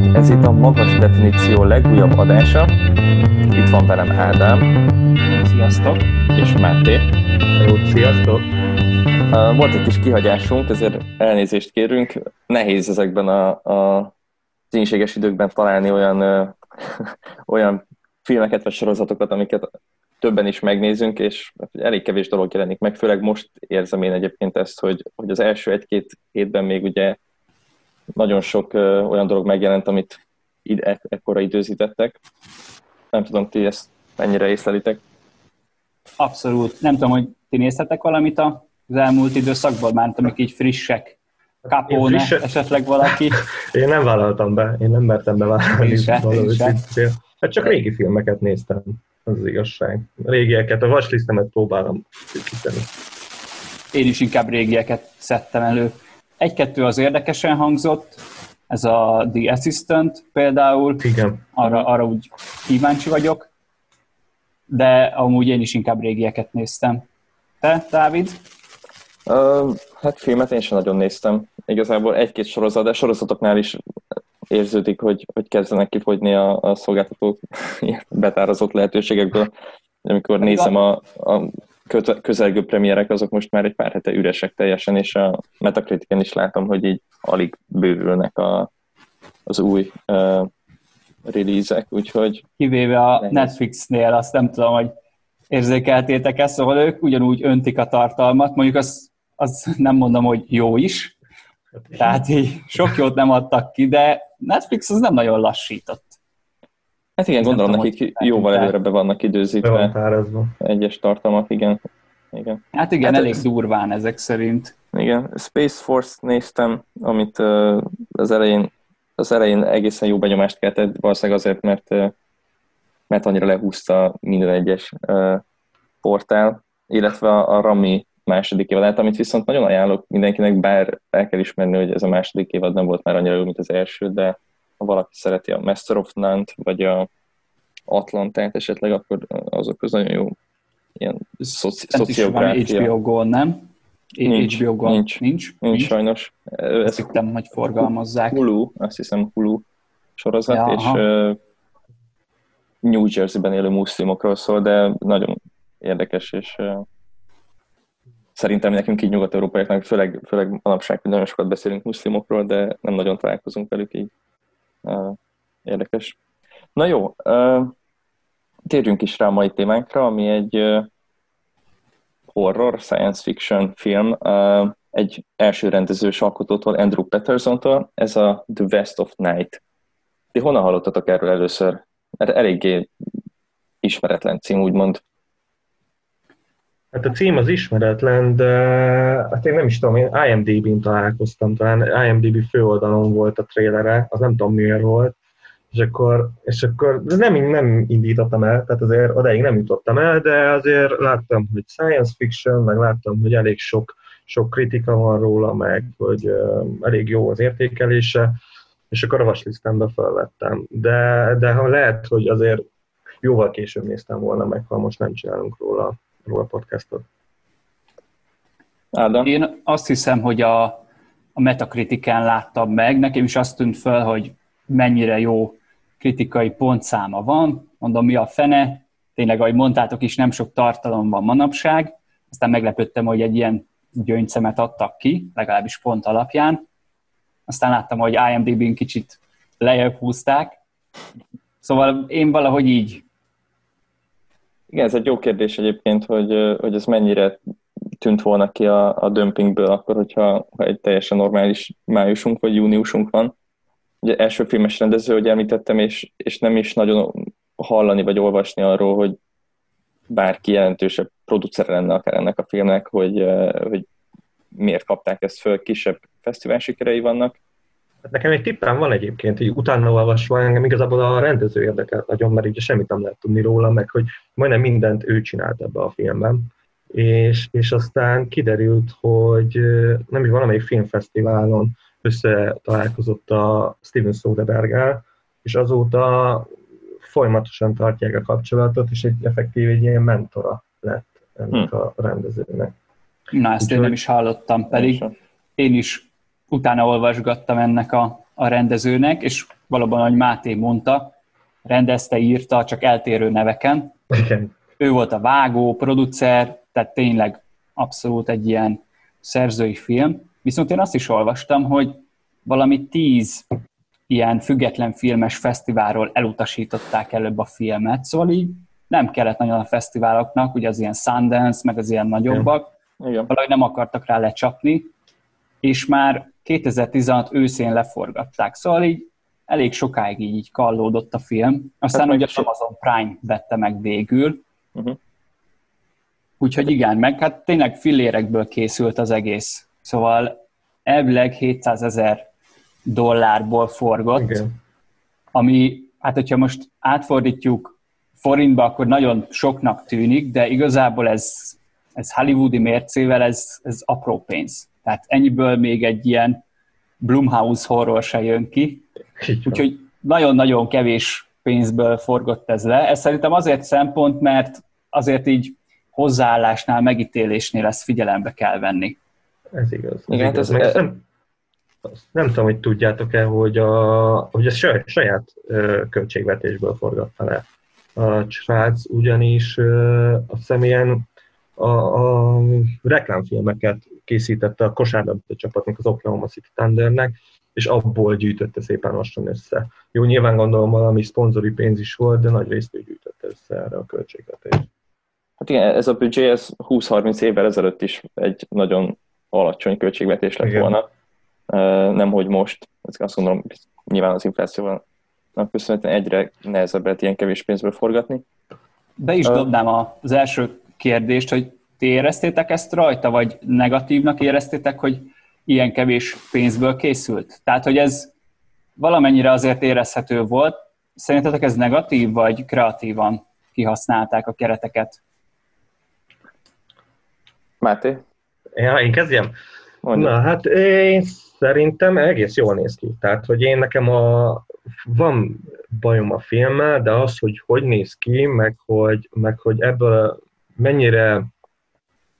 Sziasztok! Ez itt a Magas Definíció legújabb adása. Itt van velem Ádám. Sziasztok! És Máté. Jó, sziasztok! Volt egy kis kihagyásunk, ezért elnézést kérünk. Nehéz ezekben a, a ténységes időkben találni olyan, olyan filmeket vagy sorozatokat, amiket többen is megnézünk, és elég kevés dolog jelenik meg, főleg most érzem én egyébként ezt, hogy, hogy az első egy-két hétben még ugye nagyon sok olyan dolog megjelent, amit id- e- ekkora időzítettek. Nem tudom, ti ezt mennyire észlelitek? Abszolút. Nem tudom, hogy ti néztetek valamit az elmúlt időszakban, már amik így frissek. Capone, frissek. esetleg valaki. Én nem vállaltam be, én nem mertem bevállalni. Hát csak régi filmeket néztem, az, az igazság. Régieket, a vaslisztemet próbálom szűkíteni. Én is inkább régieket szedtem elő. Egy-kettő az érdekesen hangzott, ez a The Assistant például. Igen. Arra, arra úgy kíváncsi vagyok, de amúgy én is inkább régieket néztem. Te, Dávid? Uh, hát filmet én sem nagyon néztem. Igazából egy-két sorozat, de sorozatoknál is érződik, hogy, hogy kezdenek kifogyni a, a szolgáltatók betározott lehetőségekből. Amikor nézem a, a közelgő premierek azok most már egy pár hete üresek teljesen, és a Metacritiken is látom, hogy így alig bővülnek a, az új uh, release-ek, úgyhogy... Kivéve a nehéz. Netflixnél, azt nem tudom, hogy érzékeltétek ezt, szóval ők ugyanúgy öntik a tartalmat, mondjuk az, az nem mondom, hogy jó is, tehát így sok jót nem adtak ki, de Netflix az nem nagyon lassított. Hát igen, gondolom nekik jóval előre be vannak időzítve van egyes tartalmak, igen. igen. Hát igen, hát elég ez, durván ezek szerint. Igen, Space Force néztem, amit uh, az elején az elején egészen jó benyomást keltett, valószínűleg azért, mert, uh, mert annyira lehúzta minden egyes uh, portál, illetve a, a Rami második évadát, amit viszont nagyon ajánlok mindenkinek, bár el kell ismerni, hogy ez a második évad nem volt már annyira jó, mint az első, de ha valaki szereti a Master of None-t, vagy a Atlantát esetleg, akkor azok az nagyon jó ilyen szoci- szociográfia. HBO Go, nem? Nincs, HBO Go. Nincs, nincs, nincs, nincs sajnos. Ezt hittem, hogy forgalmazzák. Hulu, azt hiszem Hulu sorozat, ja, és uh, New Jersey-ben élő muszlimokról szól, de nagyon érdekes, és szerintem nekünk így nyugat-európaiaknak, főleg, főleg manapság, hogy nagyon sokat beszélünk muszlimokról, de nem nagyon találkozunk velük így. Érdekes. Na jó, térjünk is rá a mai témánkra, ami egy horror, science fiction film, egy első rendezős alkotótól, Andrew Patterson-tól, ez a The West of Night. Ti honnan hallottatok erről először? Mert eléggé ismeretlen cím, úgymond. Hát a cím az ismeretlen, de hát én nem is tudom, én IMDb-n találkoztam, talán IMDb főoldalon volt a trailere, az nem tudom miért volt, és akkor, és akkor nem, nem indítottam el, tehát azért odaig nem jutottam el, de azért láttam, hogy science fiction, meg láttam, hogy elég sok, sok kritika van róla, meg hogy uh, elég jó az értékelése, és akkor a vaslisztembe felvettem. De, de ha lehet, hogy azért jóval később néztem volna meg, ha most nem csinálunk róla, róla podcastot. Ádám? Én azt hiszem, hogy a, a metakritikán láttam meg, nekem is azt tűnt fel, hogy mennyire jó kritikai pontszáma van, mondom, mi a fene, tényleg, ahogy mondtátok is, nem sok tartalom van manapság, aztán meglepődtem, hogy egy ilyen gyöngyszemet adtak ki, legalábbis pont alapján, aztán láttam, hogy IMDb-n kicsit lejjebb húzták, szóval én valahogy így. Igen, ez egy jó kérdés egyébként, hogy, hogy ez mennyire tűnt volna ki a, a dömpingből akkor, hogyha ha egy teljesen normális májusunk vagy júniusunk van ugye első filmes rendező, hogy említettem, és, és nem is nagyon hallani vagy olvasni arról, hogy bárki jelentősebb producer lenne akár ennek a filmnek, hogy, hogy miért kapták ezt föl, kisebb fesztivál sikerei vannak. Hát nekem egy tippem van egyébként, hogy utána olvasva engem igazából a rendező érdekel nagyon, mert így semmit nem lehet tudni róla, meg hogy majdnem mindent ő csinált ebbe a filmben. És, és aztán kiderült, hogy nem is valamelyik filmfesztiválon összetalálkozott a Steven soderbergh és azóta folyamatosan tartják a kapcsolatot, és egy effektív egy ilyen mentora lett ennek hm. a rendezőnek. Na, ezt Úgy, én nem is hallottam, pedig én is utána olvasgattam ennek a, a rendezőnek, és valóban, ahogy Máté mondta, rendezte, írta, csak eltérő neveken. Igen. Ő volt a vágó, producer, tehát tényleg abszolút egy ilyen szerzői film. Viszont én azt is olvastam, hogy valami tíz ilyen független filmes fesztiválról elutasították előbb a filmet, szóval így nem kellett nagyon a fesztiváloknak, ugye az ilyen Sundance, meg az ilyen nagyobbak, Igen. valahogy nem akartak rá lecsapni, és már 2016 őszén leforgatták. Szóval így elég sokáig így, kallódott a film. Aztán hát ugye so... Amazon Prime vette meg végül. Uh-huh. Úgyhogy igen, meg hát tényleg fillérekből készült az egész. Szóval elvileg 700 ezer dollárból forgott, igen. ami, hát hogyha most átfordítjuk forintba, akkor nagyon soknak tűnik, de igazából ez, ez hollywoodi mércével ez, ez apró pénz. Tehát ennyiből még egy ilyen Blumhouse horror se jön ki. Úgyhogy nagyon-nagyon kevés pénzből forgott ez le. Ez szerintem azért szempont, mert azért így hozzáállásnál, megítélésnél ezt figyelembe kell venni. Ez igaz. Ez Igen, igaz. Ez, nem, nem tudom, hogy tudjátok-e, hogy a, hogy a saját, saját költségvetésből forgatta le a srác, ugyanis a személyen a, a reklámfilmeket készítette a kosárlabda csapatnak, az Oklahoma City Thundernek, és abból gyűjtötte szépen lassan össze. Jó, nyilván gondolom valami szponzori pénz is volt, de nagy részt ő gyűjtötte össze erre a költségvetést. Hát igen, ez a büdzsé, ez 20-30 évvel ezelőtt is egy nagyon alacsony költségvetés lett igen. volna. Nem, hogy most, azt gondolom, nyilván az inflációval köszönhetően egyre nehezebb lehet ilyen kevés pénzből forgatni. Be is dobnám az első kérdést, hogy ti éreztétek ezt rajta, vagy negatívnak éreztétek, hogy ilyen kevés pénzből készült? Tehát, hogy ez valamennyire azért érezhető volt. Szerintetek ez negatív, vagy kreatívan kihasználták a kereteket? Máté? Ja, én kezdjem? Mondja. Na, hát én szerintem egész jól néz ki. Tehát, hogy én nekem a, van bajom a filmmel, de az, hogy hogy néz ki, meg hogy, meg hogy ebből mennyire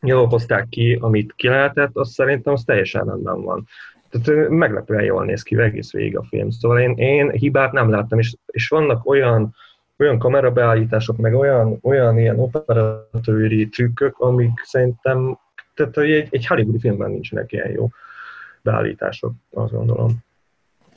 jól hozták ki, amit ki lehetett, az szerintem az teljesen rendben van. Tehát meglepően jól néz ki egész végig a film. Szóval én, én hibát nem láttam, és, és vannak olyan, olyan kamerabeállítások, meg olyan, olyan ilyen operatőri trükkök, amik szerintem, tehát egy, egy hollywoodi filmben nincsenek ilyen jó beállítások, azt gondolom.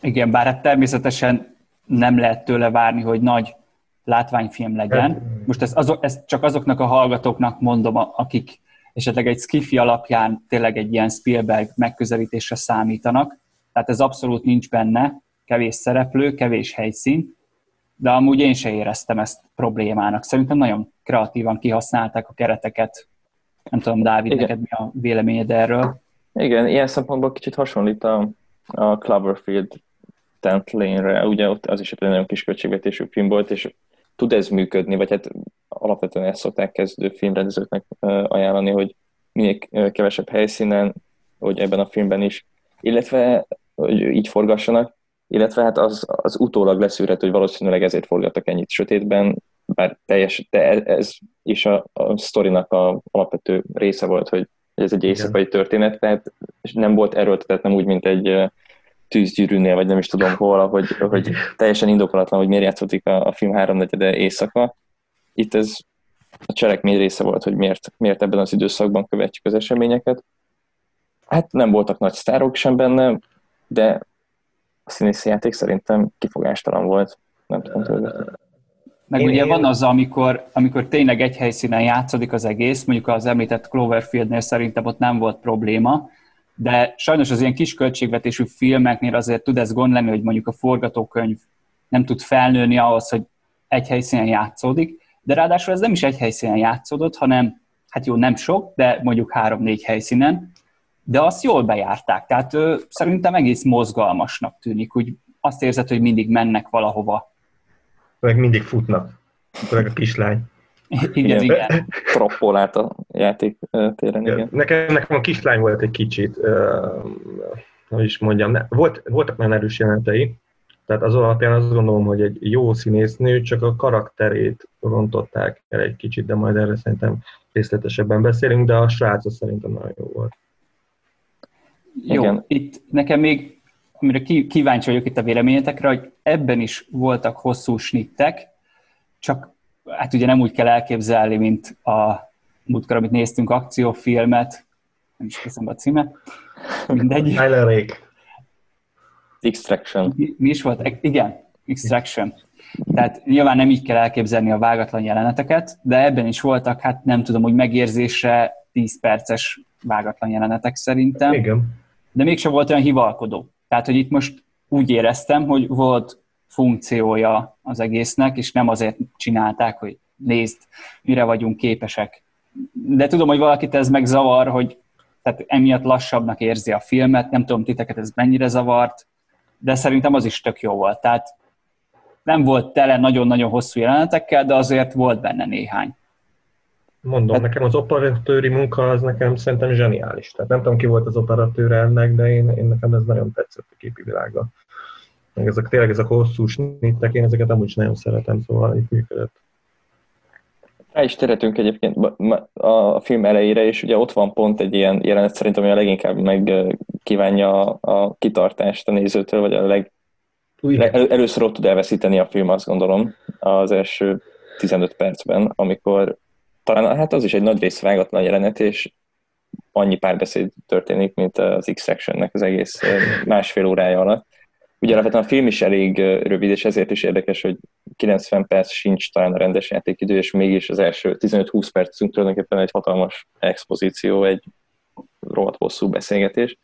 Igen, bár hát természetesen nem lehet tőle várni, hogy nagy látványfilm legyen. Hát, Most ezt, azok, ezt csak azoknak a hallgatóknak mondom, akik esetleg egy skifi alapján tényleg egy ilyen Spielberg megközelítésre számítanak. Tehát ez abszolút nincs benne, kevés szereplő, kevés helyszín, de amúgy én se éreztem ezt problémának. Szerintem nagyon kreatívan kihasználták a kereteket. Nem tudom, Dávid, Igen. neked mi a véleményed erről? Igen, ilyen szempontból kicsit hasonlít a, a Cloverfield Tent Lane-re, ugye ott az is egy nagyon kis költségvetésű film volt, és tud ez működni, vagy hát alapvetően ezt szokták kezdő filmrendezőknek ajánlani, hogy minél kevesebb helyszínen, hogy ebben a filmben is, illetve hogy így forgassanak, illetve hát az, az utólag leszűrhető, hogy valószínűleg ezért forgattak ennyit sötétben, bár teljes, de ez is a, a sztorinak a alapvető része volt, hogy ez egy éjszakai történet, tehát nem volt erőltetett, nem úgy, mint egy tűzgyűrűnél, vagy nem is tudom hol, hogy, hogy teljesen indokolatlan, hogy miért játszódik a, a film háromnegyede éjszaka. Itt ez a cselekmény része volt, hogy miért, miért ebben az időszakban követjük az eseményeket. Hát nem voltak nagy sztárok sem benne, de a színészi játék szerintem kifogástalan volt. Nem tudom tőle. Meg én, ugye én... van az, amikor, amikor tényleg egy helyszínen játszódik az egész, mondjuk az említett Cloverfieldnél szerintem ott nem volt probléma, de sajnos az ilyen kis költségvetésű filmeknél azért tud ez gond lenni, hogy mondjuk a forgatókönyv nem tud felnőni ahhoz, hogy egy helyszínen játszódik, de ráadásul ez nem is egy helyszínen játszódott, hanem hát jó, nem sok, de mondjuk három-négy helyszínen, de azt jól bejárták, tehát ö, szerintem egész mozgalmasnak tűnik, úgy azt érzed, hogy mindig mennek valahova. Meg mindig futnak, főleg a kislány. igen, igen. Proppol át a játék téren, igen. Nekem, nekem a kislány volt egy kicsit, hogy is mondjam, volt, voltak nagyon erős jelentei, tehát az alapján azt gondolom, hogy egy jó színésznő, csak a karakterét rontották el egy kicsit, de majd erre szerintem részletesebben beszélünk, de a srác szerintem nagyon jó volt. Jó, Igen. itt nekem még amire kíváncsi vagyok itt a véleményetekre, hogy ebben is voltak hosszú snittek, csak hát ugye nem úgy kell elképzelni, mint a múltkor, amit néztünk, akciófilmet, nem is köszönöm a címe, mindegy. Extraction. Mi, mi is volt? Igen, Extraction. Tehát nyilván nem így kell elképzelni a vágatlan jeleneteket, de ebben is voltak, hát nem tudom, hogy megérzésre 10 perces vágatlan jelenetek szerintem. Igen. De mégsem volt olyan hivalkodó. Tehát, hogy itt most úgy éreztem, hogy volt funkciója az egésznek, és nem azért csinálták, hogy nézd, mire vagyunk képesek. De tudom, hogy valakit ez megzavar, hogy tehát emiatt lassabbnak érzi a filmet, nem tudom titeket ez mennyire zavart, de szerintem az is tök jó volt. Tehát nem volt tele nagyon-nagyon hosszú jelenetekkel, de azért volt benne néhány. Mondom, hát, nekem az operatőri munka az nekem szerintem zseniális. Tehát nem tudom, ki volt az operatőr ennek, de én, én nekem ez nagyon tetszett a képi világa. Meg ezek tényleg ezek hosszú snittek, én ezeket amúgy is nagyon szeretem, szóval itt működött. Rá is térhetünk egyébként a film elejére, és ugye ott van pont egy ilyen jelenet szerintem, ami a leginkább meg kívánja a kitartást a nézőtől, vagy a leg, el, először ott tud elveszíteni a film, azt gondolom, az első 15 percben, amikor talán hát az is egy nagy rész vágatlan jelenet, és annyi párbeszéd történik, mint az X-Sectionnek az egész másfél órája alatt. Ugye alapvetően a film is elég rövid, és ezért is érdekes, hogy 90 perc sincs talán a rendes játékidő, és mégis az első 15-20 percünk tulajdonképpen egy hatalmas expozíció, egy rohadt hosszú beszélgetés.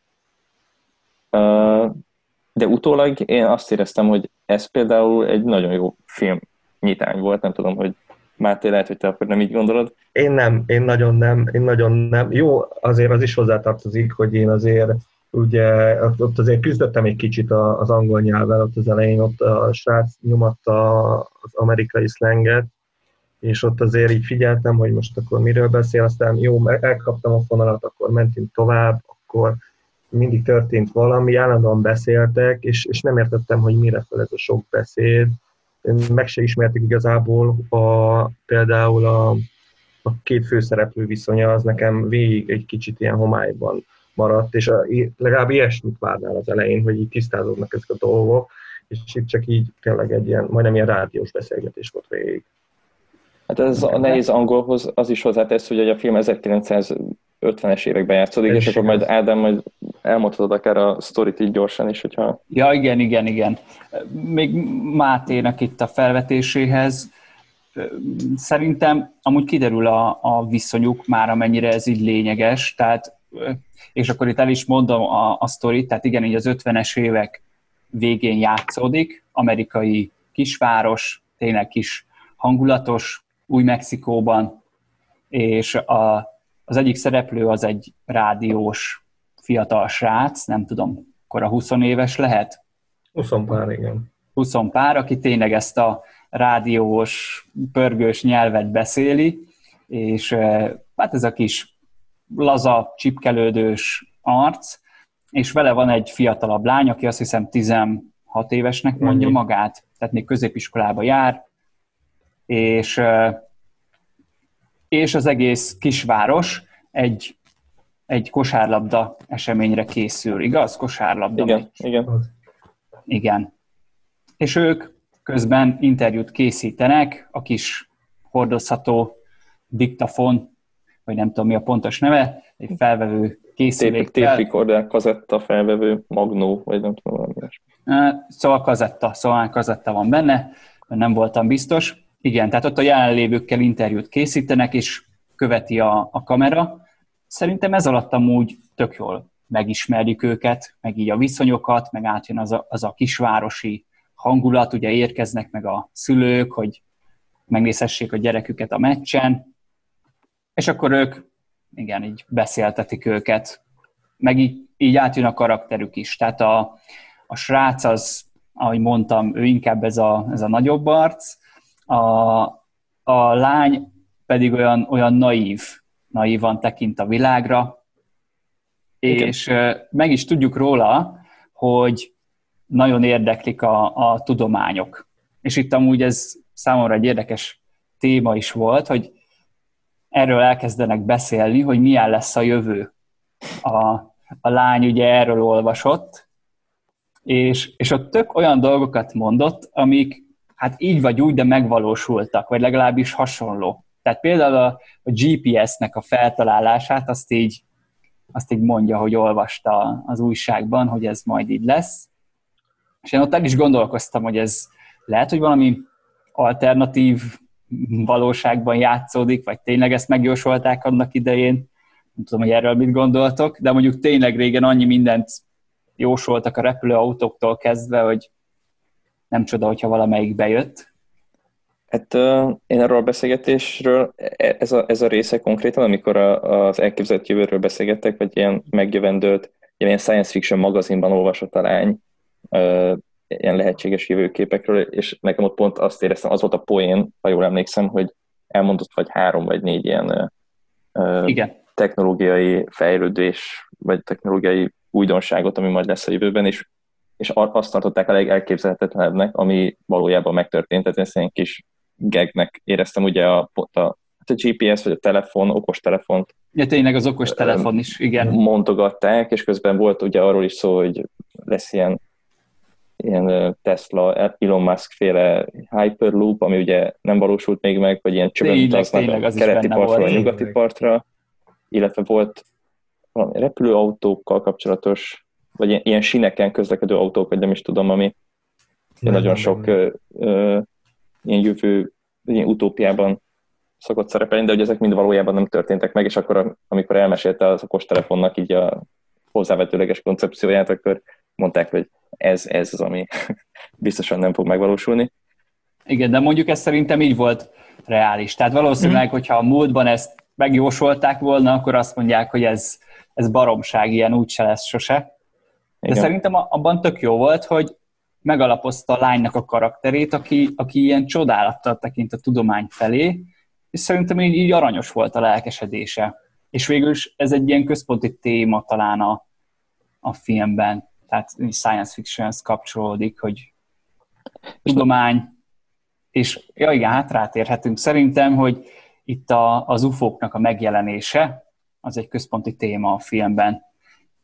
De utólag én azt éreztem, hogy ez például egy nagyon jó film nyitány volt, nem tudom, hogy Máté, lehet, hogy te akkor nem így gondolod. Én nem, én nagyon nem, én nagyon nem. Jó, azért az is hozzátartozik, hogy én azért ugye ott azért küzdöttem egy kicsit az angol nyelvvel, ott az elején ott a srác nyomatta az amerikai szlenget, és ott azért így figyeltem, hogy most akkor miről beszél, aztán jó, elkaptam a fonalat, akkor mentünk tovább, akkor mindig történt valami, állandóan beszéltek, és, és nem értettem, hogy mire fel ez a sok beszéd. Meg se ismertük igazából a, például a, a két főszereplő viszonya, az nekem végig egy kicsit ilyen homályban maradt, és a, legalább ilyesmit várnál az elején, hogy így tisztázódnak ezek a dolgok, és itt csak így tényleg egy ilyen, majdnem ilyen rádiós beszélgetés volt végig. Hát ez a nehéz angolhoz az is hozzátesz, hogy a film 1950-es években játszódik, és akkor majd Ádám majd elmondhatod akár a sztorit így gyorsan is, hogyha... Ja, igen, igen, igen. Még Mátének itt a felvetéséhez, szerintem amúgy kiderül a, a viszonyuk már, amennyire ez így lényeges, tehát és akkor itt el is mondom a, a sztorit, tehát igen, így az 50-es évek végén játszódik, amerikai kisváros, tényleg kis hangulatos, új Mexikóban, és a, az egyik szereplő az egy rádiós fiatal srác, nem tudom, akkor a 20 éves lehet? 20 pár, igen. 20 pár, aki tényleg ezt a rádiós, pörgős nyelvet beszéli, és hát ez a kis laza, csipkelődős arc, és vele van egy fiatalabb lány, aki azt hiszem 16 évesnek mondja Annyi. magát, tehát még középiskolába jár, és, és az egész kisváros egy, egy kosárlabda eseményre készül, igaz? Kosárlabda. Igen, megy. igen. Igen. És ők közben interjút készítenek a kis hordozható diktafon vagy nem tudom mi a pontos neve, egy felvevő készülékkel. Tape recorder, kazetta felvevő, magnó, vagy nem tudom valami Szóval kazetta, szóval kazetta van benne, nem voltam biztos. Igen, tehát ott a jelenlévőkkel interjút készítenek, és követi a, a kamera. Szerintem ez alatt amúgy tök jól megismerjük őket, meg így a viszonyokat, meg átjön az a, az a kisvárosi hangulat, ugye érkeznek meg a szülők, hogy megnézhessék a gyereküket a meccsen, és akkor ők, igen, így beszéltetik őket, meg így, így átjön a karakterük is. Tehát a, a srác az, ahogy mondtam, ő inkább ez a, ez a nagyobb arc, a, a lány pedig olyan, olyan naív, naívan tekint a világra, Igen. és meg is tudjuk róla, hogy nagyon érdeklik a, a tudományok. És itt amúgy ez számomra egy érdekes téma is volt, hogy erről elkezdenek beszélni, hogy milyen lesz a jövő. A, a lány ugye erről olvasott, és, és ott tök olyan dolgokat mondott, amik hát így vagy úgy, de megvalósultak, vagy legalábbis hasonló. Tehát például a, GPS-nek a feltalálását azt így, azt így mondja, hogy olvasta az újságban, hogy ez majd így lesz. És én ott el is gondolkoztam, hogy ez lehet, hogy valami alternatív valóságban játszódik, vagy tényleg ezt megjósolták annak idején. Nem tudom, hogy erről mit gondoltok, de mondjuk tényleg régen annyi mindent jósoltak a repülőautóktól kezdve, hogy nem csoda, hogyha valamelyik bejött. Hát uh, én arról a beszélgetésről, e, ez a, ez a része konkrétan, amikor a, az elképzelt jövőről beszélgettek, vagy ilyen megjövendőlt, ilyen science fiction magazinban olvasott a lány, uh, ilyen lehetséges jövőképekről, és nekem ott pont azt éreztem, az volt a poén, ha jól emlékszem, hogy elmondott vagy három vagy négy ilyen uh, Igen. technológiai fejlődés, vagy technológiai újdonságot, ami majd lesz a jövőben, és, és azt tartották a legelképzelhetetlenebbnek, ami valójában megtörtént, tehát ezt egy kis gegnek éreztem ugye a, a, a GPS vagy a telefon, okos telefont. Ja, tényleg az okos telefon is, igen. Mondogatták, és közben volt ugye arról is szó, hogy lesz ilyen ilyen Tesla, Elon Musk féle Hyperloop, ami ugye nem valósult még meg, vagy ilyen csövön utaznak a keleti partról a nyugati partra, illetve volt valami repülőautókkal kapcsolatos, vagy ilyen, sineken közlekedő autók, vagy nem is tudom, ami nem, nagyon nem, sok nem. Ö, ö, ilyen jövő, ilyen utópiában szokott szerepelni, de hogy ezek mind valójában nem történtek meg, és akkor amikor elmesélte az okostelefonnak így a hozzávetőleges koncepcióját, akkor mondták, hogy ez, ez az, ami biztosan nem fog megvalósulni. Igen, de mondjuk ez szerintem így volt reális. Tehát valószínűleg, mm. hogyha a múltban ezt megjósolták volna, akkor azt mondják, hogy ez, ez baromság, ilyen úgyse lesz sose. De Igen. szerintem abban tök jó volt, hogy megalapozta a lánynak a karakterét, aki, aki ilyen csodálattal tekint a tudomány felé, és szerintem így, így aranyos volt a lelkesedése. És végül is ez egy ilyen központi téma talán a, a filmben tehát science fictionhez kapcsolódik, hogy tudomány, és ja igen, hát rátérhetünk. Szerintem, hogy itt a, az ufóknak a megjelenése, az egy központi téma a filmben,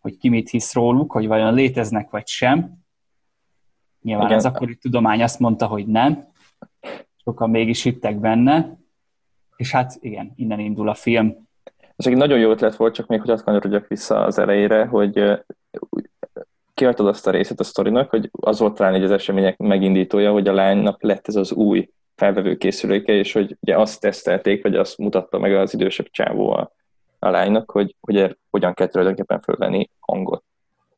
hogy ki mit hisz róluk, hogy vajon léteznek vagy sem. Nyilván igen. az akkori tudomány azt mondta, hogy nem, sokan mégis hittek benne, és hát igen, innen indul a film. Ez egy nagyon jó ötlet volt, csak még hogy azt kanyarodjak vissza az elejére, hogy kiadtad azt a részét a sztorinak, hogy az volt talán egy az események megindítója, hogy a lánynak lett ez az új felvevő készüléke, és hogy ugye azt tesztelték, vagy azt mutatta meg az idősebb csávó a, a lánynak, hogy, hogy hogyan kell tulajdonképpen fölvenni hangot.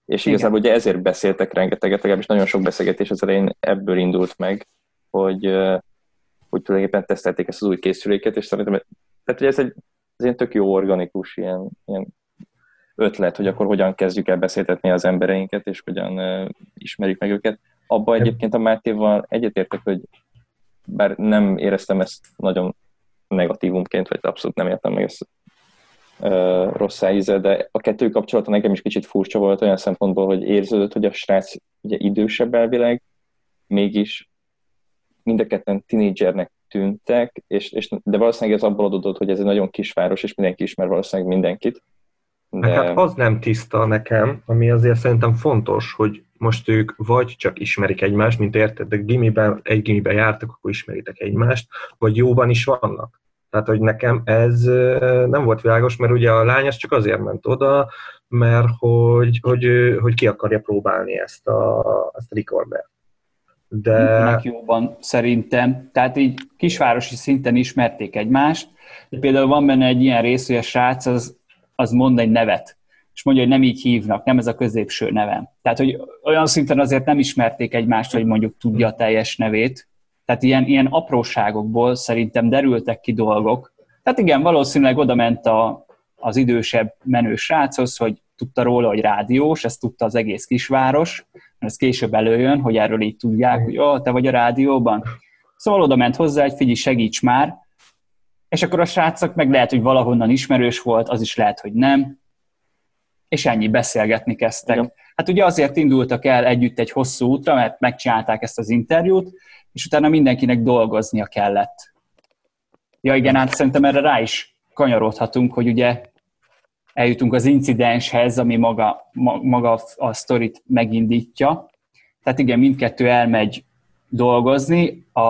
És Igen. igazából ugye ezért beszéltek rengeteget, legalábbis nagyon sok beszélgetés az elején ebből indult meg, hogy, hogy tulajdonképpen tesztelték ezt az új készüléket, és szerintem tehát, hogy ez egy, ez egy tök jó organikus ilyen, ilyen ötlet, hogy akkor hogyan kezdjük el beszéltetni az embereinket, és hogyan uh, ismerjük meg őket. Abban egyébként a Mátéval egyetértek, hogy bár nem éreztem ezt nagyon negatívumként, vagy abszolút nem értem meg ezt rossz íze, de a kettő kapcsolata nekem is kicsit furcsa volt olyan szempontból, hogy érződött, hogy a srác ugye idősebb elvileg, mégis mind a ketten tinédzsernek tűntek, és, és, de valószínűleg ez abból adódott, hogy ez egy nagyon kisváros, és mindenki ismer valószínűleg mindenkit, de... Hát az nem tiszta nekem, ami azért szerintem fontos, hogy most ők vagy csak ismerik egymást, mint érted, de gimiben, egy gimiben jártak, akkor ismeritek egymást, vagy jóban is vannak. Tehát, hogy nekem ez nem volt világos, mert ugye a lány csak azért ment oda, mert hogy, hogy, hogy ki akarja próbálni ezt a, ezt a likordert. De... jóban szerintem. Tehát így kisvárosi szinten ismerték egymást. Például van benne egy ilyen rész, hogy a srác az az mond egy nevet, és mondja, hogy nem így hívnak, nem ez a középső nevem. Tehát, hogy olyan szinten azért nem ismerték egymást, hogy mondjuk tudja a teljes nevét. Tehát ilyen, ilyen apróságokból szerintem derültek ki dolgok. Tehát igen, valószínűleg oda ment a, az idősebb menő sráchoz, hogy tudta róla, hogy rádiós, ezt tudta az egész kisváros, mert ez később előjön, hogy erről így tudják, hogy oh, te vagy a rádióban. Szóval oda ment hozzá, hogy figyelj, segíts már, és akkor a srácok meg lehet, hogy valahonnan ismerős volt, az is lehet, hogy nem, és ennyi, beszélgetni kezdtek. Igen. Hát ugye azért indultak el együtt egy hosszú útra, mert megcsinálták ezt az interjút, és utána mindenkinek dolgoznia kellett. Ja igen, hát szerintem erre rá is kanyarodhatunk, hogy ugye eljutunk az incidenshez, ami maga, ma, maga a sztorit megindítja. tehát igen, mindkettő elmegy dolgozni, a,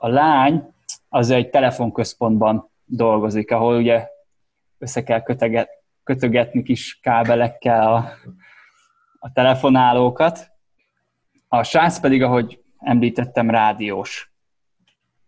a lány az egy telefonközpontban dolgozik, ahol ugye össze kell köteget, kötögetni kis kábelekkel a, a telefonálókat. A srác pedig, ahogy említettem, rádiós.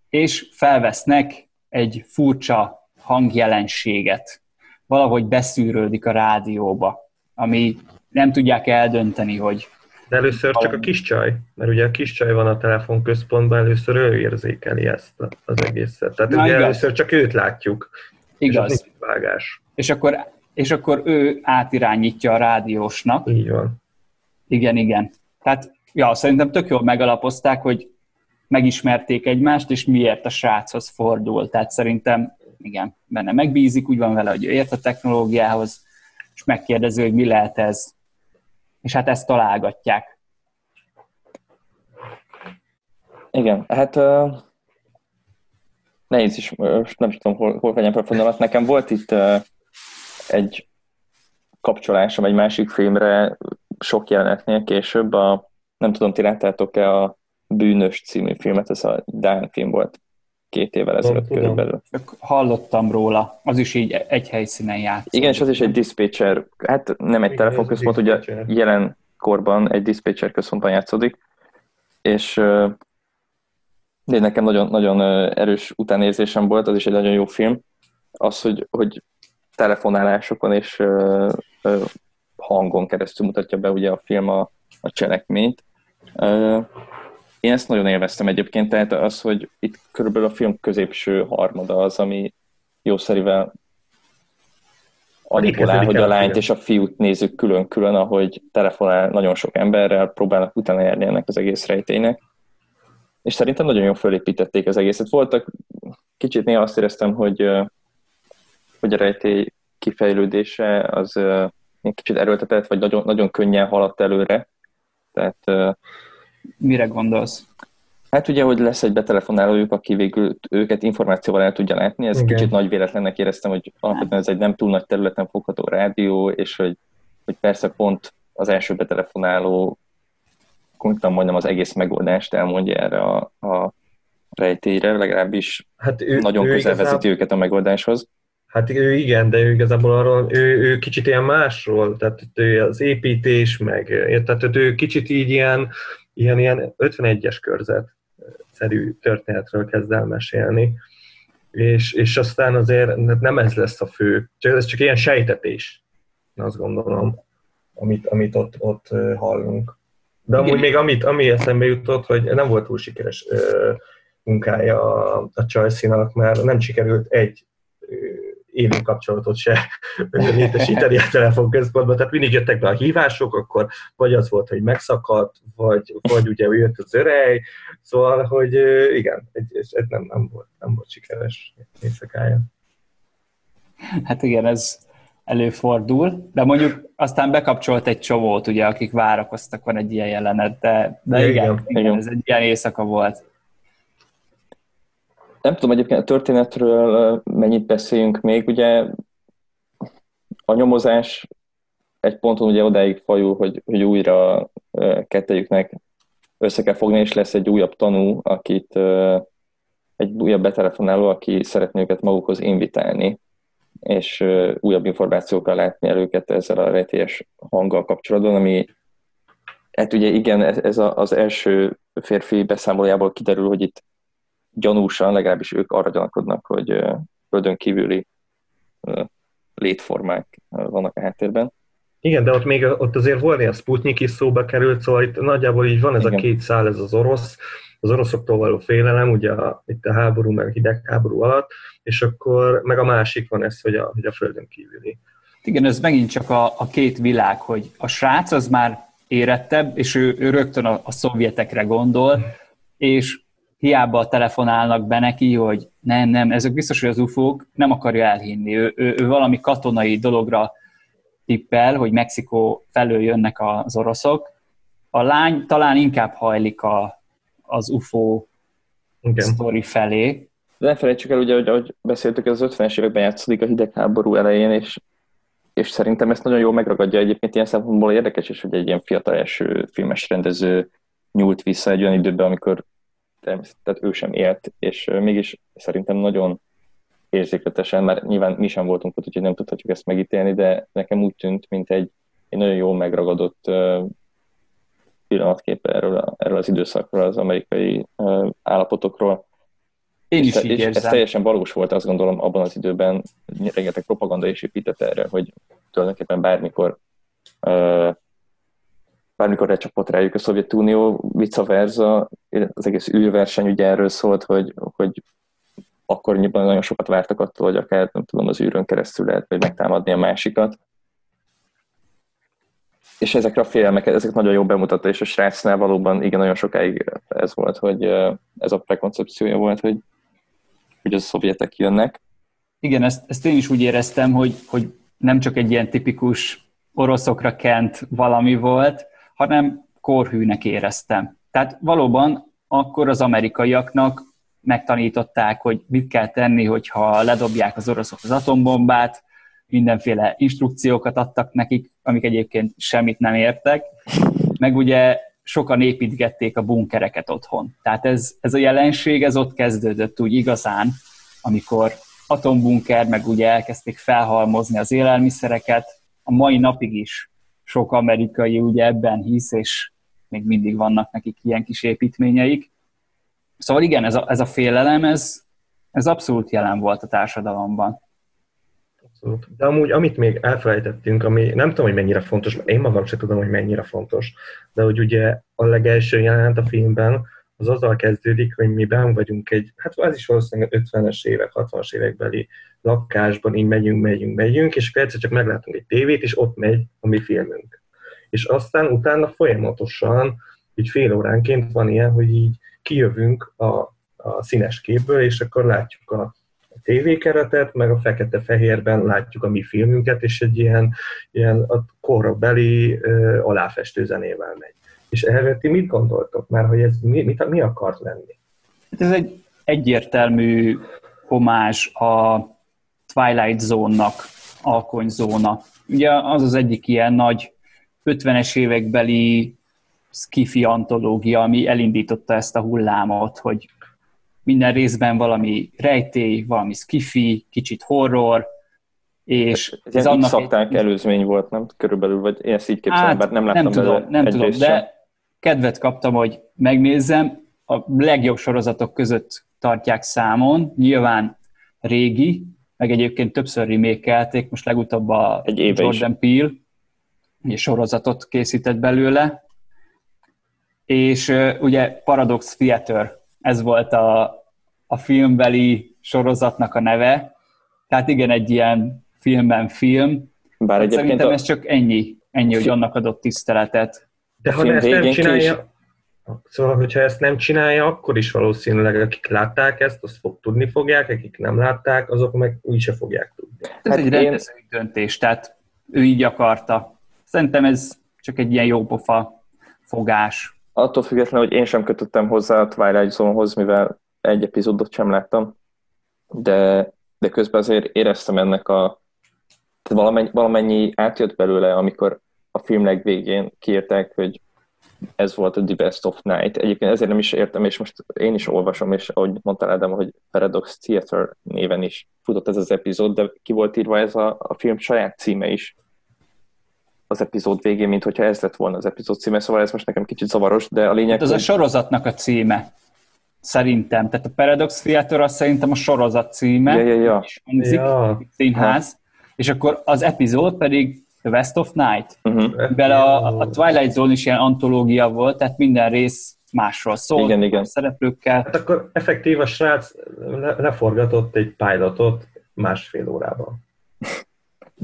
És felvesznek egy furcsa hangjelenséget. Valahogy beszűrődik a rádióba, ami nem tudják eldönteni, hogy de először csak a kis csaj, mert ugye a kis csaj van a telefonközpontban, először ő érzékeli ezt az egészet. Tehát Na, ugye először csak őt látjuk. Igaz. És vágás. És akkor, és akkor ő átirányítja a rádiósnak. Így van. Igen, igen. Tehát ja, szerintem tök jól megalapozták, hogy megismerték egymást, és miért a sráchoz fordul. Tehát szerintem igen, benne megbízik, úgy van vele, hogy ő ért a technológiához, és megkérdezi, hogy mi lehet ez és hát ezt találgatják. Igen, hát uh, nehéz is, most nem tudom, hol, hol vegyem fel Nekem volt itt uh, egy kapcsolásom egy másik filmre sok jelenetnél később, a, nem tudom, ti láttátok-e a Bűnös című filmet, ez a Dán film volt két évvel ezelőtt körülbelül. Csak hallottam róla, az is így egy helyszínen játszott. Igen, és az is egy dispatcher, hát nem egy telefonközpont, ugye jelen korban egy dispatcher központban játszódik, és de nekem nagyon, nagyon erős utánérzésem volt, az is egy nagyon jó film, az, hogy, hogy telefonálásokon és hangon keresztül mutatja be ugye a film a, a cselekményt. Én ezt nagyon élveztem egyébként, tehát az, hogy itt körülbelül a film középső harmada az, ami jószerivel alig áll, hogy a lányt és a fiút nézzük külön-külön, ahogy telefonál nagyon sok emberrel, próbálnak utána járni ennek az egész rejtének. És szerintem nagyon jól fölépítették az egészet. Voltak, kicsit néha azt éreztem, hogy, hogy a rejtély kifejlődése az kicsit erőltetett, vagy nagyon, nagyon könnyen haladt előre. Tehát Mire gondolsz? Hát ugye, hogy lesz egy betelefonálójuk, aki végül őket információval el tudja látni, ez Igen. kicsit nagy véletlennek éreztem, hogy alapvetően ez egy nem túl nagy területen fogható rádió, és hogy, hogy persze pont az első betelefonáló konkrétan majdnem az egész megoldást elmondja erre a, a rejtélyre, legalábbis hát ő, nagyon ő közel igazából... vezeti őket a megoldáshoz. Hát ő igen, de ő igazából arról, ő, ő kicsit ilyen másról, tehát ő az építés, meg, tehát ő kicsit így ilyen, ilyen, ilyen 51-es körzet szerű történetről kezd el mesélni. És, és aztán azért nem ez lesz a fő, csak ez csak ilyen sejtetés, azt gondolom, amit, amit ott, ott hallunk. De amúgy Igen. még amit, ami eszembe jutott, hogy nem volt túl sikeres munkája a, a Chelsea-nak, mert nem sikerült egy élő kapcsolatot se létesíteni a telefonközpontban, tehát mindig jöttek be a hívások, akkor vagy az volt, hogy megszakadt, vagy, vagy ugye jött az örej, szóval, hogy igen, ez nem, nem, volt, nem volt sikeres éjszakája. Hát igen, ez előfordul, de mondjuk aztán bekapcsolt egy csomót, ugye, akik várakoztak, van egy ilyen jelenet, de, de igen, igen, igen, ez egy ilyen éjszaka volt. Nem tudom egyébként a történetről mennyit beszéljünk még, ugye a nyomozás egy ponton ugye odáig fajul, hogy, hogy újra kettejüknek össze kell fogni, és lesz egy újabb tanú, akit egy újabb betelefonáló, aki szeretné őket magukhoz invitálni, és újabb információkkal látni el őket ezzel a rejtélyes hanggal kapcsolatban, ami hát ugye igen, ez, az első férfi beszámolójából kiderül, hogy itt gyanúsan, legalábbis ők arra gyanakodnak, hogy földön kívüli létformák vannak a háttérben. Igen, de ott még ott azért volt a Sputnik is szóba került, szóval itt nagyjából így van ez Igen. a két szál, ez az orosz, az oroszoktól való félelem, ugye a, itt a háború, meg a hidegháború alatt, és akkor meg a másik van ez, hogy a, hogy a földön kívüli. Igen, ez megint csak a, a két világ, hogy a srác az már érettebb, és ő, ő rögtön a, a szovjetekre gondol, és hiába telefonálnak be neki, hogy nem, nem, ezek biztos, hogy az ufók, nem akarja elhinni. Ő, ő, ő valami katonai dologra tippel, hogy Mexikó felől jönnek az oroszok. A lány talán inkább hajlik a, az UFO Igen. sztori felé. De ne felejtsük el, ugye, hogy ahogy beszéltük, ez az 50-es években játszódik a hidegháború elején, és, és szerintem ezt nagyon jól megragadja egyébként ilyen szempontból érdekes is, hogy egy ilyen fiatal első filmes rendező nyúlt vissza egy olyan időben, amikor tehát ő sem élt, és mégis szerintem nagyon érzékletesen, mert nyilván mi sem voltunk ott, úgyhogy nem tudhatjuk ezt megítélni, de nekem úgy tűnt, mint egy, egy nagyon jó megragadott pillanatkép erről, erről az időszakról, az amerikai állapotokról. Én is és, így és érzem. ez teljesen valós volt, azt gondolom, abban az időben rengeteg propaganda is épített erre, hogy tulajdonképpen bármikor bármikor lecsapott rájuk a Szovjetunió, vice versa, az egész űrverseny ugye erről szólt, hogy, hogy akkor nyilván nagyon sokat vártak attól, hogy akár nem tudom, az űrön keresztül lehet, vagy megtámadni a másikat. És ezekre a félelmeket, ezek nagyon jól bemutatta, és a srácnál valóban igen, nagyon sokáig ez volt, hogy ez a prekoncepciója volt, hogy, hogy a szovjetek jönnek. Igen, ezt, ezt én is úgy éreztem, hogy, hogy nem csak egy ilyen tipikus oroszokra kent valami volt, hanem korhűnek éreztem. Tehát valóban akkor az amerikaiaknak megtanították, hogy mit kell tenni, hogyha ledobják az oroszok az atombombát, mindenféle instrukciókat adtak nekik, amik egyébként semmit nem értek, meg ugye sokan építgették a bunkereket otthon. Tehát ez, ez a jelenség, ez ott kezdődött úgy igazán, amikor atombunker, meg ugye elkezdték felhalmozni az élelmiszereket, a mai napig is sok amerikai ugye ebben hisz, és még mindig vannak nekik ilyen kis építményeik. Szóval igen, ez a, ez a félelem, ez, ez abszolút jelen volt a társadalomban. Abszolút. De amúgy, amit még elfelejtettünk, ami nem tudom, hogy mennyire fontos, mert én magam sem tudom, hogy mennyire fontos, de hogy ugye a legelső jelenet a filmben az azzal kezdődik, hogy mi ben vagyunk egy, hát ez is valószínűleg 50-es évek, 60-as évekbeli lakásban, így megyünk, megyünk, megyünk, és egyszer csak meglátunk egy tévét, és ott megy a mi filmünk. És aztán utána folyamatosan, így fél óránként van ilyen, hogy így kijövünk a, a színes képből, és akkor látjuk a, a tévékeretet, meg a fekete-fehérben látjuk a mi filmünket, és egy ilyen, ilyen a korabeli aláfestő zenével megy. És erről ti mit gondoltok már, hogy ez mi, mit, mi akart lenni? Hát ez egy egyértelmű homás a Twilight Zone-nak, alkonyzóna. Ugye az az egyik ilyen nagy 50-es évekbeli skifi antológia, ami elindította ezt a hullámot, hogy minden részben valami rejtély, valami skifi, kicsit horror, és ez, ez annak egy... előzmény volt, nem? Körülbelül, vagy én ezt így képzelem, hát, bár nem láttam nem tudom, nem tudom, de kedvet kaptam, hogy megnézzem, a legjobb sorozatok között tartják számon, nyilván régi, meg egyébként többször remékelték, most legutóbb a Egy éve Jordan is. Peele és sorozatot készített belőle, és ugye Paradox Theater, ez volt a, a filmbeli sorozatnak a neve, tehát igen, egy ilyen filmben film, Bár hát szerintem a... ez csak ennyi, ennyi, hogy annak adott tiszteletet. De ha ezt nem csinálja, is... szóval, hogyha ezt nem csinálja, akkor is valószínűleg akik látták ezt, azt fog, tudni fogják, akik nem látták, azok meg úgy se fogják tudni. Ez hát egy én... rendezői döntés, tehát ő így akarta. Szerintem ez csak egy ilyen jópofa fogás. Attól függetlenül, hogy én sem kötöttem hozzá a Twilight Zone-hoz, mivel egy epizódot sem láttam, de, de közben azért éreztem ennek a tehát valamennyi, valamennyi átjött belőle, amikor a film legvégén kiírták, hogy ez volt a The Best of Night. Egyébként ezért nem is értem, és most én is olvasom, és ahogy mondtál Ádám, hogy Paradox Theater néven is futott ez az epizód, de ki volt írva ez a, a film saját címe is az epizód végén, mint hogyha ez lett volna az epizód címe, szóval ez most nekem kicsit zavaros, de a lényeg... Hát az hogy... a sorozatnak a címe, szerintem. Tehát a Paradox Theater az szerintem a sorozat címe, ja, ja, ja. és hangzik, ja. színház, ha. és akkor az epizód pedig The West of Night. Uh-huh. Bele a, a Twilight Zone is ilyen antológia volt, tehát minden rész másról szól, igen, igen. szereplőkkel. Hát akkor effektív a srác le, leforgatott egy pilotot másfél órában.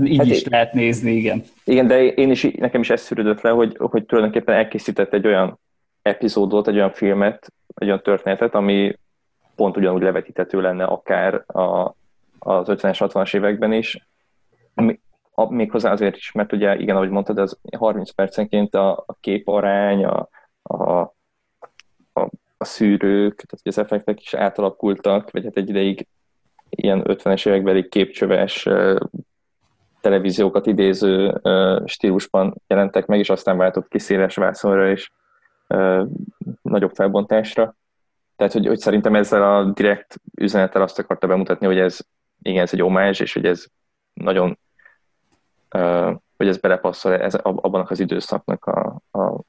Így hát is én, lehet nézni, igen. Igen, de én is, nekem is ez szűrődött le, hogy, hogy tulajdonképpen elkészített egy olyan epizódot, egy olyan filmet, egy olyan történetet, ami pont ugyanúgy levetíthető lenne akár a, az 50-es, 60-as években is, ami, a, méghozzá azért is, mert ugye igen, ahogy mondtad, az 30 percenként a, a képarány, a, a, a, a szűrők, tehát az effektek is átalakultak, vagy hát egy ideig ilyen 50-es évekbeli képcsöves televíziókat idéző stílusban jelentek meg, és aztán váltott ki széles vászonra, és nagyobb felbontásra. Tehát, hogy, hogy szerintem ezzel a direkt üzenettel azt akarta bemutatni, hogy ez igen, ez egy omázs, és hogy ez nagyon hogy ez belepasszol ez, abban az időszaknak a, a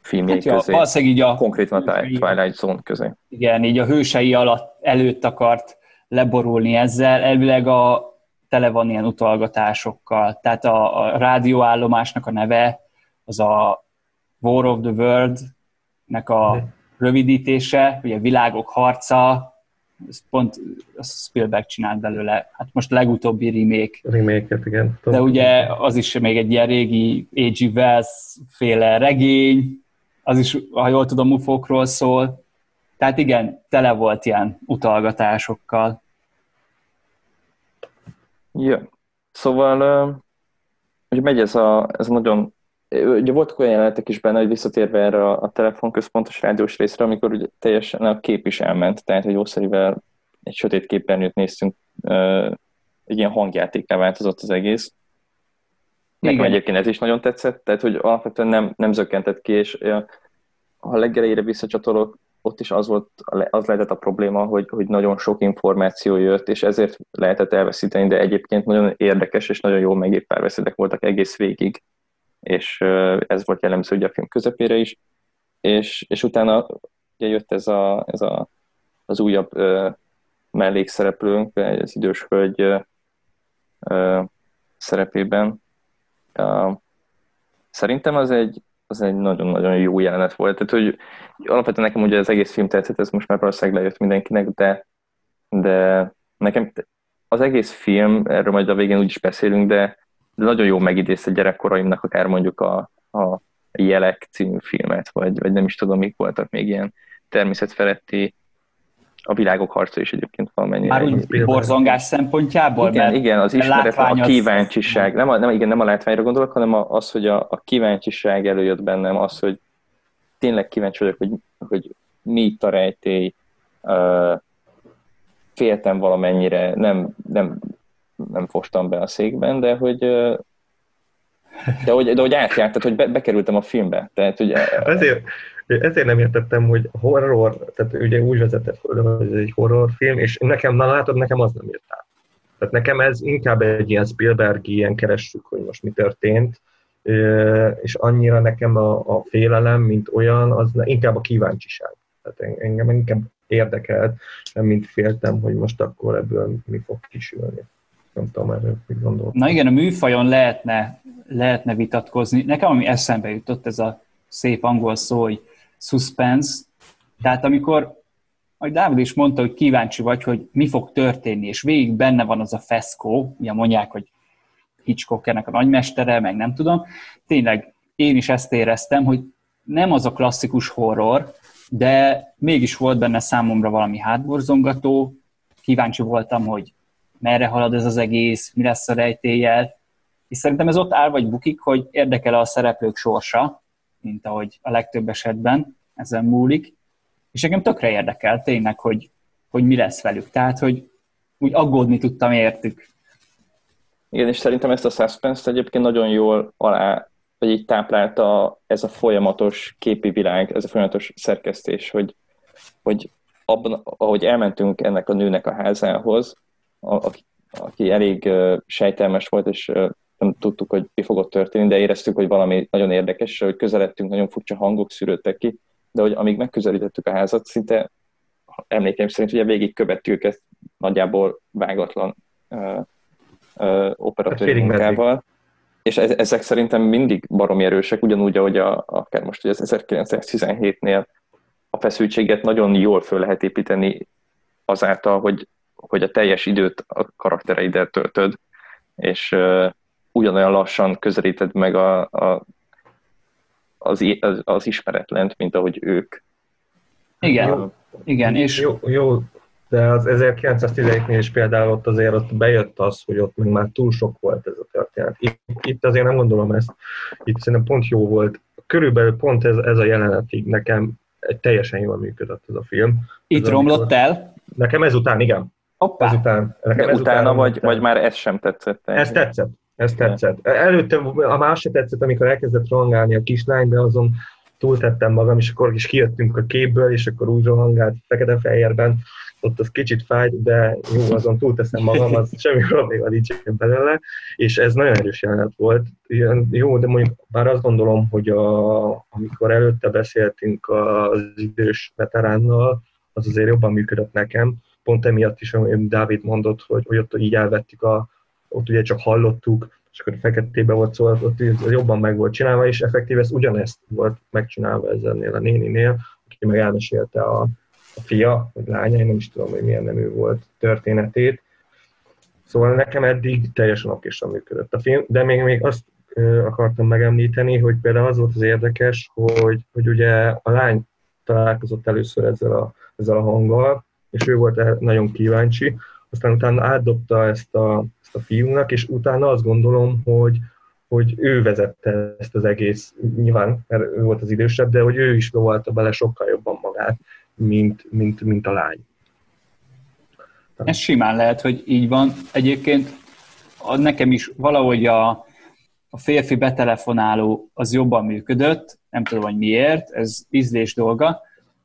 filmjei hát, közé. Valószínűleg így a... Konkrétan a Twilight Zone közé. Igen, így a hősei alatt előtt akart leborulni ezzel. Elvileg a tele van ilyen utalgatásokkal. Tehát a, a rádióállomásnak a neve az a War of the World-nek a rövidítése, ugye világok harca, pont a Spielberg csinált belőle, hát most legutóbbi remake. remake igen. De ugye az is még egy ilyen régi A.G. Wells féle regény, az is, ha jól tudom, ufokról szól. Tehát igen, tele volt ilyen utalgatásokkal. Ja. Szóval, hogy megy ez a, ez a nagyon ugye voltak olyan jelenetek is benne, hogy visszatérve erre a, a telefonközpontos rádiós részre, amikor ugye teljesen a kép is elment, tehát egy jószerivel egy sötét képernyőt néztünk, egy ilyen hangjátékká változott az egész. Nekem Igen. egyébként ez is nagyon tetszett, tehát hogy alapvetően nem, nem zökkentett ki, és ha leggelejére visszacsatolok, ott is az, volt, az lehetett a probléma, hogy, hogy nagyon sok információ jött, és ezért lehetett elveszíteni, de egyébként nagyon érdekes és nagyon jó megírt párbeszédek voltak egész végig, és ez volt jellemző ugye a film közepére is, és, és utána ugye jött ez, a, ez a, az újabb mellékszereplőnk, az idős hölgy szerepében. Szerintem az egy, az egy nagyon-nagyon jó jelenet volt. Tehát, hogy alapvetően nekem ugye az egész film tetszett, ez most már valószínűleg lejött mindenkinek, de, de nekem az egész film, erről majd a végén úgyis beszélünk, de, de nagyon jó megidézte gyerekkoraimnak akár mondjuk a, a Jelek című filmet, vagy, vagy nem is tudom, mik voltak még ilyen természetfeletti a világok harca is egyébként valamennyire. Már úgy borzongás szempontjából? Igen, mert igen az ismeret, a kíváncsiság. Nem, a, nem, igen, nem a látványra gondolok, hanem az, hogy a, a kíváncsiság előjött bennem, az, hogy tényleg kíváncsi vagyok, hogy, hogy mi itt a rejtély, uh, féltem valamennyire, nem, nem, nem fostam be a székben, de hogy de hogy, de hogy átjárt, tehát hogy be, bekerültem a filmbe. Tehát, hogy, ezért, ezért nem értettem, hogy horror, tehát ugye úgy vezetett föl, hogy ez egy horrorfilm, és nekem, na látod, nekem az nem jött át. Tehát nekem ez inkább egy ilyen Spielberg ilyen keressük, hogy most mi történt, és annyira nekem a, a félelem, mint olyan, az inkább a kíváncsiság. Tehát engem inkább érdekelt, nem mint féltem, hogy most akkor ebből mi fog kisülni. Nem tudom mit gondolom. Na igen, a műfajon lehetne, lehetne vitatkozni. Nekem ami eszembe jutott, ez a szép angol szó, hogy suspense. Tehát amikor, ahogy Dávid is mondta, hogy kíváncsi vagy, hogy mi fog történni, és végig benne van az a feszkó, ugye mondják, hogy Hitchcock ennek a nagymestere, meg nem tudom. Tényleg én is ezt éreztem, hogy nem az a klasszikus horror, de mégis volt benne számomra valami hátborzongató, kíváncsi voltam, hogy merre halad ez az egész, mi lesz a rejtéllyel, és szerintem ez ott áll vagy bukik, hogy érdekel a szereplők sorsa, mint ahogy a legtöbb esetben ezen múlik, és engem tökre érdekel tényleg, hogy, hogy mi lesz velük. Tehát, hogy úgy aggódni tudtam értük. Igen, és szerintem ezt a suspense egyébként nagyon jól alá, vagy így táplálta ez a folyamatos képi világ, ez a folyamatos szerkesztés, hogy, hogy abban, ahogy elmentünk ennek a nőnek a házához, aki, aki elég sejtelmes volt, és nem tudtuk, hogy mi fogott történni, de éreztük, hogy valami nagyon érdekes, hogy közeledtünk, nagyon furcsa hangok szűrődtek ki, de hogy amíg megközelítettük a házat, szinte emlékeim szerint ugye végig követtük ezt nagyjából vágatlan uh, uh, operatőri munkával. És ez, ezek szerintem mindig baromi erősek, ugyanúgy, ahogy a, akár most ugye az 1917-nél a feszültséget nagyon jól föl lehet építeni azáltal, hogy, hogy a teljes időt a karaktereiddel töltöd, és uh, ugyanolyan lassan közelíted meg a, a, az, az, az ismeretlent, mint ahogy ők. Igen, jó, igen, és... Jó, jó, de az 1917-nél is például ott azért ott bejött az, hogy ott még már túl sok volt ez a történet. Itt, itt azért nem gondolom ezt, itt szerintem pont jó volt. Körülbelül pont ez, ez a jelenetig nekem egy teljesen jól működött ez a film. Itt ez romlott amikor... el? Nekem ezután, igen. Hoppá. Ezután. Nekem ezután utána, vagy, vagy már ez sem tetszett? Ez tetszett. Ez tetszett. Előtte a másik tetszett, amikor elkezdett rongálni a kislány, de azon túltettem magam, és akkor is kijöttünk a képből, és akkor úgy rohangált fekete-fehérben, ott az kicsit fájt, de jó, azon túlteszem magam, az semmi probléma nincs belőle, és ez nagyon erős jelenet volt. Ilyen, jó, de mondjuk bár azt gondolom, hogy a, amikor előtte beszéltünk az idős veteránnal, az azért jobban működött nekem, pont emiatt is, amit Dávid mondott, hogy, hogy ott így elvettük a, ott ugye csak hallottuk, és akkor feketébe volt szó, ott jobban meg volt csinálva, és effektív ez ugyanezt volt megcsinálva ezzelnél a néninél, aki meg elmesélte a, a fia, vagy lánya, én nem is tudom, hogy milyen nemű volt történetét. Szóval nekem eddig teljesen okésan működött a film, de még, még azt akartam megemlíteni, hogy például az volt az érdekes, hogy, hogy ugye a lány találkozott először ezzel a, ezzel a hanggal, és ő volt nagyon kíváncsi, aztán utána átdobta ezt a, ezt a fiúnak, és utána azt gondolom, hogy, hogy ő vezette ezt az egész, nyilván, mert ő volt az idősebb, de hogy ő is lovalta bele sokkal jobban magát, mint, mint, mint a lány. Ez simán lehet, hogy így van. Egyébként nekem is valahogy a, a férfi betelefonáló az jobban működött, nem tudom, hogy miért, ez ízlés dolga,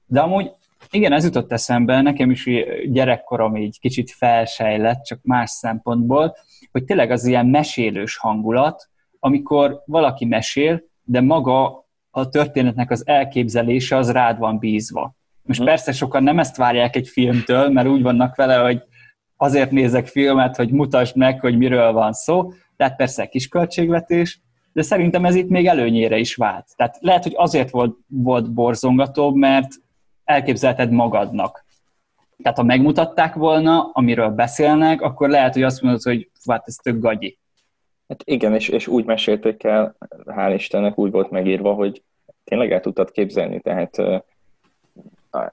de amúgy igen, ez jutott eszembe, nekem is gyerekkorom így kicsit felsejlett, csak más szempontból, hogy tényleg az ilyen mesélős hangulat, amikor valaki mesél, de maga a történetnek az elképzelése az rád van bízva. Most hmm. persze sokan nem ezt várják egy filmtől, mert úgy vannak vele, hogy azért nézek filmet, hogy mutasd meg, hogy miről van szó, tehát persze kis költségvetés, de szerintem ez itt még előnyére is vált. Tehát lehet, hogy azért volt, volt borzongatóbb, mert elképzelted magadnak. Tehát ha megmutatták volna, amiről beszélnek, akkor lehet, hogy azt mondod, hogy hát ez tök gagyi. Hát igen, és, és úgy mesélték el, hál' Istennek úgy volt megírva, hogy tényleg el tudtad képzelni, tehát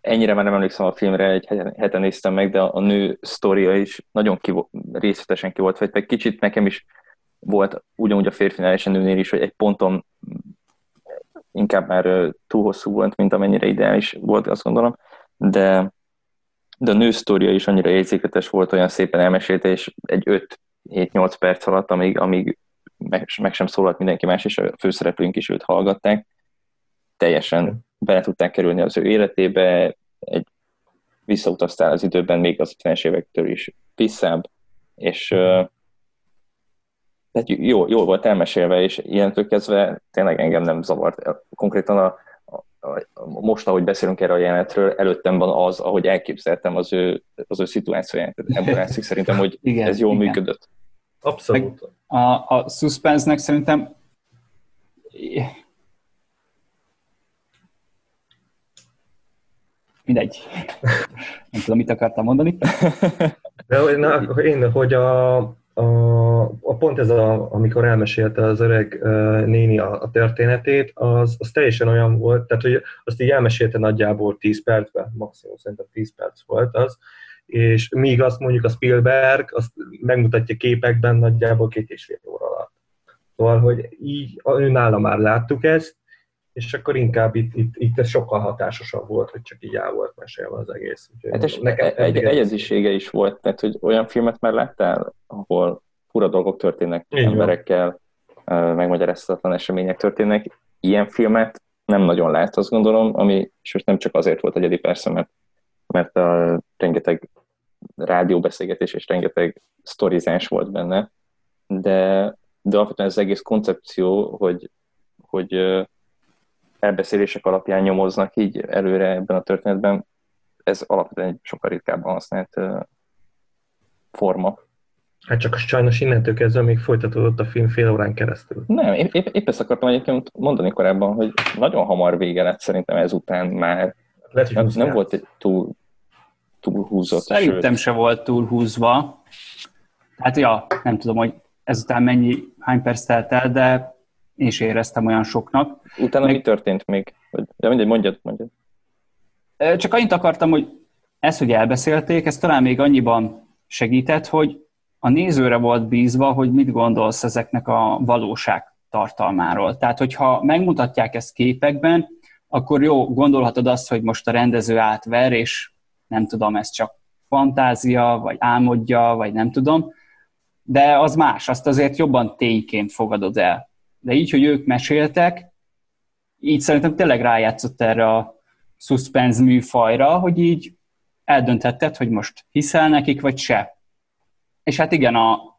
ennyire már nem emlékszem a filmre, egy heten néztem meg, de a nő sztoria is nagyon ki, részletesen ki volt fejtve. Kicsit nekem is volt ugyanúgy a férfinál és a nőnél is, hogy egy ponton inkább már túl hosszú volt, mint amennyire ideális volt, azt gondolom, de, de a nő sztória is annyira érzéketes volt, olyan szépen elmesélte, és egy 5-7-8 perc alatt, amíg, amíg meg, meg sem szólalt mindenki más, és a főszereplőink is őt hallgatták, teljesen bele tudták kerülni az ő életébe, egy visszautaztál az időben még az 50-es évektől is visszább, és tehát jó, jó volt elmesélve, és ilyentől kezdve tényleg engem nem zavart. Konkrétan a, a, a, most, ahogy beszélünk erre a jelenetről, előttem van az, ahogy elképzeltem az ő, az ő szituációját. Ebből szerintem, hogy igen, ez jól igen. működött. Abszolút. a, a suspense-nek szerintem mindegy. Nem tudom, mit akartam mondani. De na, én, hogy a, a, a pont ez, a, amikor elmesélte az öreg uh, néni a, a történetét, az, az teljesen olyan volt, tehát hogy azt így elmesélte nagyjából 10 percben, maximum szerintem 10 perc volt az, és míg azt mondjuk a Spielberg, azt megmutatja képekben nagyjából két és fél óra alatt. Szóval, hogy így ő nála már láttuk ezt, és akkor inkább itt, itt, itt ez sokkal hatásosabb volt, hogy csak így el volt mesélve az egész. hát és nekem egy, egy egyedisége is volt, tehát hogy olyan filmet már láttál, ahol fura dolgok történnek így emberekkel, van. megmagyarázhatatlan események történnek. Ilyen filmet nem nagyon lát, azt gondolom, ami, és most nem csak azért volt egyedi persze, mert, mert a rengeteg rádióbeszélgetés és rengeteg sztorizás volt benne, de, de alapvetően az egész koncepció, hogy, hogy elbeszélések alapján nyomoznak így előre ebben a történetben, ez alapvetően egy sokkal ritkábban használt forma. Hát csak a sajnos innentől kezdve még folytatódott a film fél órán keresztül. Nem, épp, épp ezt akartam egyébként mondani korábban, hogy nagyon hamar vége lett szerintem ezután már. Lehet, nem, nem volt egy túl, túl húzott. Szerintem sőt. se volt túl húzva. Hát ja, nem tudom, hogy ezután mennyi, hány perc telt el, de én is éreztem olyan soknak. Utána Meg... mi történt még? De mindegy, mondjad, mondjad. Csak annyit akartam, hogy ezt, hogy elbeszélték, ez talán még annyiban segített, hogy a nézőre volt bízva, hogy mit gondolsz ezeknek a valóság tartalmáról. Tehát, hogyha megmutatják ezt képekben, akkor jó, gondolhatod azt, hogy most a rendező átver, és nem tudom, ez csak fantázia, vagy álmodja, vagy nem tudom, de az más, azt azért jobban tényként fogadod el. De így, hogy ők meséltek, így szerintem tényleg rájátszott erre a suspense műfajra, hogy így eldönthetted, hogy most hiszel nekik, vagy se. És hát igen, a,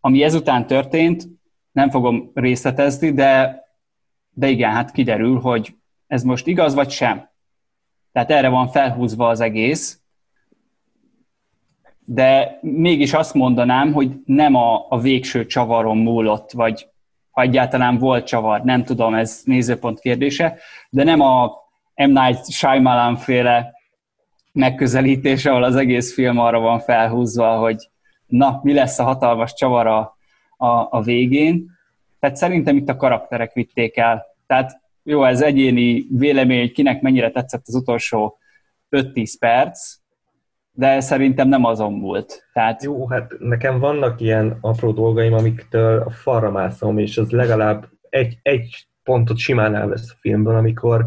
ami ezután történt, nem fogom részletezni, de, de igen, hát kiderül, hogy ez most igaz, vagy sem. Tehát erre van felhúzva az egész, de mégis azt mondanám, hogy nem a, a végső csavaron múlott, vagy ha egyáltalán volt csavar, nem tudom, ez nézőpont kérdése, de nem a M. Night Shyamalan féle megközelítés, ahol az egész film arra van felhúzva, hogy na, mi lesz a hatalmas csavar a, a, a végén. Tehát szerintem itt a karakterek vitték el. Tehát jó, ez egyéni vélemény, hogy kinek mennyire tetszett az utolsó 5-10 perc, de szerintem nem azon volt. Tehát... Jó, hát nekem vannak ilyen apró dolgaim, amiktől a falra mászom, és az legalább egy, egy pontot simán elvesz a filmből, amikor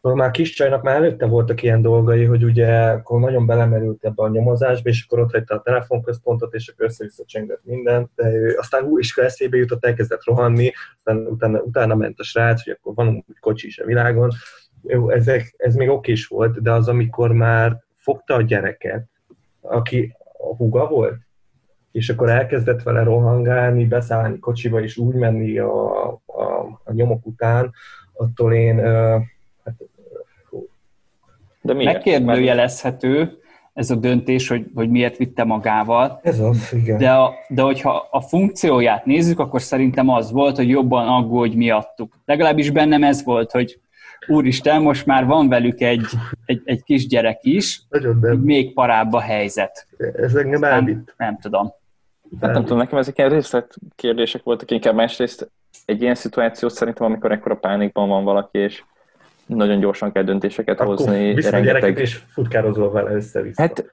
már kis csajnak már előtte voltak ilyen dolgai, hogy ugye akkor nagyon belemerült ebbe a nyomozásba, és akkor ott hagyta a telefonközpontot, és akkor össze-vissza csengett mindent, de ő aztán új is eszébe jutott, elkezdett rohanni, aztán utána, utána ment a srác, hogy akkor van úgy kocsi is a világon. Jó, ezek, ez még oké is volt, de az, amikor már fogta a gyereket, aki a huga volt, és akkor elkezdett vele rohangálni, beszállni kocsiba, és úgy menni a, a, a nyomok után, attól én de miért? Megkérdőjelezhető ez a döntés, hogy, hogy miért vitte magával. Ez az, igen. De, a, de hogyha a funkcióját nézzük, akkor szerintem az volt, hogy jobban aggódj miattuk. Legalábbis bennem ez volt, hogy úristen, most már van velük egy, egy, egy kisgyerek is, Nagyon nem. még parább a helyzet. Ez engem elvitt. Nem, nem tudom. Hát nem tudom, nekem ezek ilyen részlet kérdések voltak, inkább másrészt egy ilyen szituáció szerintem, amikor ekkora pánikban van valaki, és nagyon gyorsan kell döntéseket Akkor hozni. Viszont rengeteg... gyereket és futkározol vele össze-vissza. Hát,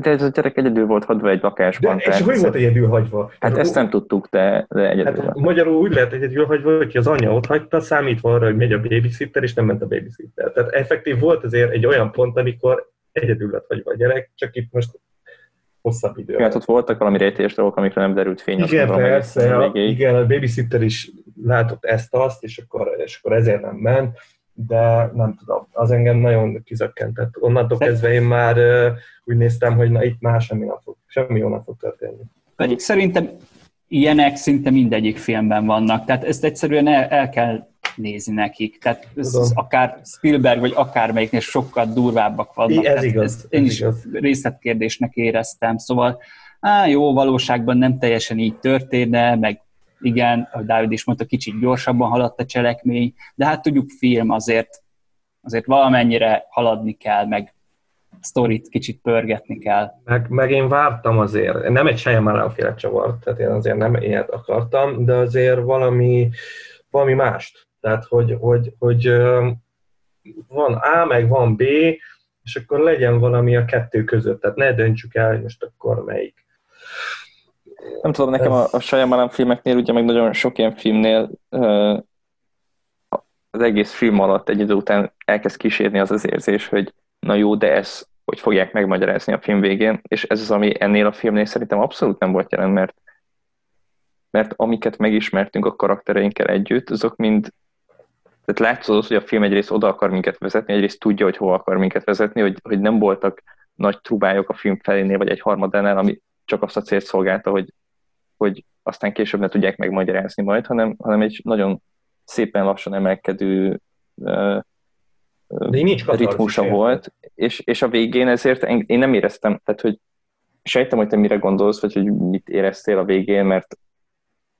de ez a gyerek egyedül volt hagyva egy lakásban. De, és hogy volt egyedül hagyva? Hát ezt nem tudtuk, de, de egyedül hát, Magyarul úgy lehet egyedül hagyva, hogy az anyja ott hagyta, számítva arra, hogy megy a babysitter, és nem ment a babysitter. Tehát effektív volt azért egy olyan pont, amikor egyedül lett hagyva a gyerek, csak itt most hosszabb idő. Hát ott voltak valami rejtélyes dolgok, amikre nem derült fény. Igen, mondom, persze, a, igen, a babysitter is látott ezt-azt, és akkor, és akkor ezért nem ment de nem tudom, az engem nagyon kizökkentett. Onnantól kezdve én már úgy néztem, hogy na itt már semmi, nem fog, semmi jó nem fog történni. Pedig szerintem ilyenek szinte mindegyik filmben vannak, tehát ezt egyszerűen el, el kell nézni nekik. Tehát ez, ez akár Spielberg, vagy akármelyiknél sokkal durvábbak vannak. Ez igaz. Ez én ez is igaz. részletkérdésnek éreztem, szóval á, jó, valóságban nem teljesen így történne, meg igen, ahogy Dávid is mondta, kicsit gyorsabban haladt a cselekmény, de hát tudjuk, film azért, azért valamennyire haladni kell, meg sztorit kicsit pörgetni kell. Meg, meg én vártam azért, nem egy Shyamalan féle csavart, tehát én azért nem ilyet akartam, de azért valami, valami mást. Tehát, hogy, hogy, hogy van A, meg van B, és akkor legyen valami a kettő között. Tehát ne döntsük el, hogy most akkor melyik nem tudom, nekem a, a Shyamalan filmeknél, ugye meg nagyon sok ilyen filmnél az egész film alatt egy idő után elkezd kísérni az az érzés, hogy na jó, de ez hogy fogják megmagyarázni a film végén, és ez az, ami ennél a filmnél szerintem abszolút nem volt jelen, mert, mert amiket megismertünk a karaktereinkkel együtt, azok mind tehát látszott, hogy a film egyrészt oda akar minket vezetni, egyrészt tudja, hogy hova akar minket vezetni, hogy, hogy nem voltak nagy trubályok a film felénél, vagy egy harmadánál, ami csak azt a célt szolgálta, hogy, hogy aztán később ne tudják megmagyarázni majd, hanem, hanem egy nagyon szépen lassan emelkedő uh, ritmusa volt, és, és a végén ezért én nem éreztem, tehát hogy sejtem, hogy te mire gondolsz, vagy hogy mit éreztél a végén, mert,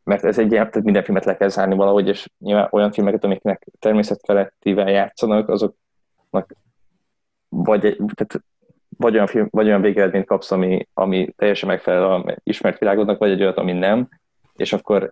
mert ez egy ilyen, tehát minden filmet le kell zárni valahogy, és nyilván olyan filmeket, amiknek természetfelettivel játszanak, azoknak vagy, tehát vagy olyan, film, vagy olyan végeredményt kapsz, ami, ami teljesen megfelel a ismert világodnak, vagy egy olyat, ami nem, és akkor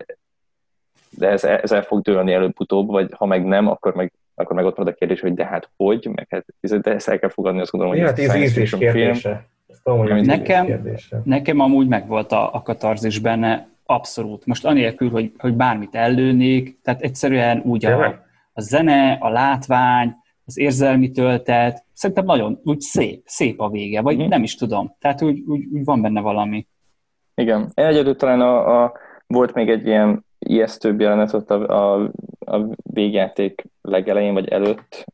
de ez, ez el fog dőlni előbb-utóbb, vagy ha meg nem, akkor meg, akkor meg ott van a kérdés, hogy de hát hogy, meg hát, de ezt el kell fogadni, azt gondolom, hogy hát ez ízlés kérdése. Film. Nekem, kérdése. nekem amúgy meg volt a, a katarzis benne, abszolút. Most anélkül, hogy, hogy bármit ellőnék, tehát egyszerűen úgy a, a zene, a látvány, az érzelmi töltet, szerintem nagyon úgy szép, szép a vége, vagy mm. nem is tudom. Tehát úgy, úgy, úgy van benne valami. Igen. Egyedül talán a, a, volt még egy ilyen ijesztőbb jelenet ott a, a, a végjáték legelején vagy előtt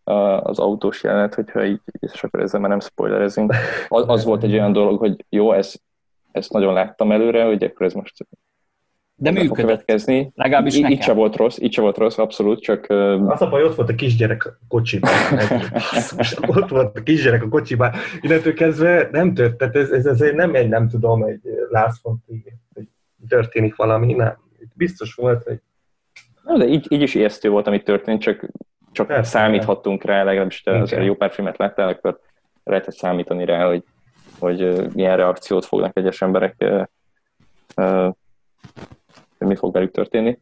az autós jelenet, hogyha így, és akkor ezzel már nem spoilerezünk, az, az volt egy olyan dolog, hogy jó, ez, ezt nagyon láttam előre, hogy akkor ez most de működött. Következni. Legalábbis nekem. Itt se volt rossz, itt se volt rossz, abszolút, csak... Az a baj, ott volt a kisgyerek a kocsiban. ott volt a kisgyerek a kocsiban. Innentől kezdve nem tört, tehát ez, ez, ez nem egy, nem tudom, egy lázfont, hogy történik valami, nem. Biztos volt, hogy... Na, de így, így is ijesztő volt, ami történt, csak, csak Persze, számíthattunk rá, legalábbis te azért jó pár filmet láttál, akkor lehetett számítani rá, hogy, hogy milyen reakciót fognak egyes emberek hogy mi fog velük történni.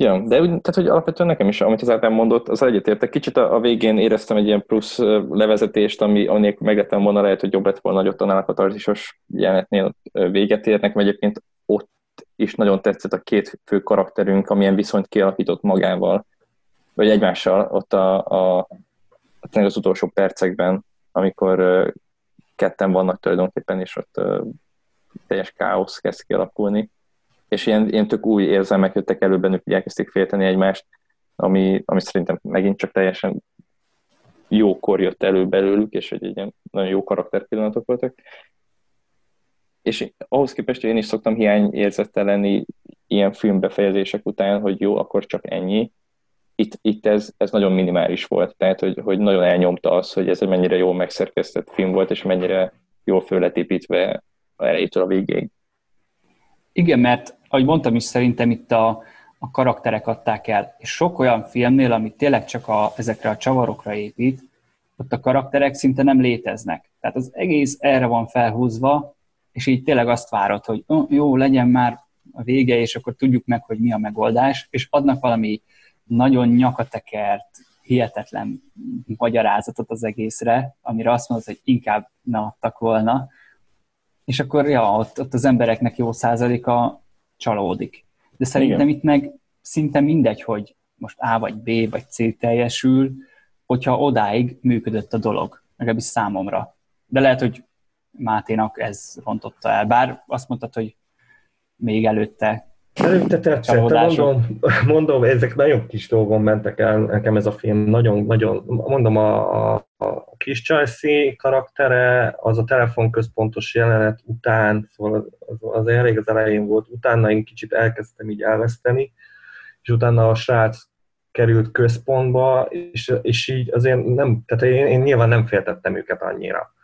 Ja, de úgy, tehát, hogy alapvetően nekem is, amit az Ádám mondott, az egyetértek. Kicsit a, a végén éreztem egy ilyen plusz levezetést, ami anélkül meglettem volna, lehet, hogy jobb lett volna, hogy ott annál a katarzsisos jelenetnél véget érnek, mert egyébként ott is nagyon tetszett a két fő karakterünk, amilyen viszonyt kialakított magával, vagy egymással ott a, a, a az utolsó percekben, amikor ketten vannak tulajdonképpen, és ott teljes káosz kezd kialakulni és ilyen, ilyen tök új érzelmek jöttek elő bennük, hogy elkezdték félteni egymást, ami, ami szerintem megint csak teljesen jókor jött elő belőlük, és hogy ilyen nagyon jó karakterpillanatok voltak. És ahhoz képest, hogy én is szoktam hiányérzettel lenni ilyen filmbefejezések után, hogy jó, akkor csak ennyi. Itt, itt ez, ez nagyon minimális volt, tehát hogy, hogy nagyon elnyomta az, hogy ez egy mennyire jól megszerkesztett film volt, és mennyire jól föl lett elejétől a végéig. Igen, mert ahogy mondtam is, szerintem itt a, a karakterek adták el. És sok olyan filmnél, ami tényleg csak a, ezekre a csavarokra épít, ott a karakterek szinte nem léteznek. Tehát az egész erre van felhúzva, és így tényleg azt várod, hogy jó, legyen már a vége, és akkor tudjuk meg, hogy mi a megoldás, és adnak valami nagyon nyakatekert, hihetetlen magyarázatot az egészre, amire azt mondod, hogy inkább ne adtak volna, és akkor ja, ott, ott az embereknek jó százaléka csalódik. De szerintem Igen. itt meg szinte mindegy, hogy most A vagy B vagy C teljesül, hogyha odáig működött a dolog, legalábbis számomra. De lehet, hogy Máténak ez rontotta el, bár azt mondtad, hogy még előtte Előtte tetszett, mondom, mondom, ezek nagyon kis dolgon mentek el. Nekem ez a film, nagyon, nagyon, mondom, a, a, kis Chelsea karaktere, az a telefonközpontos jelenet után, szóval az, az elég az elején volt, utána én kicsit elkezdtem így elveszteni, és utána a srác került központba, és, és így azért nem, tehát én, én nyilván nem féltettem őket annyira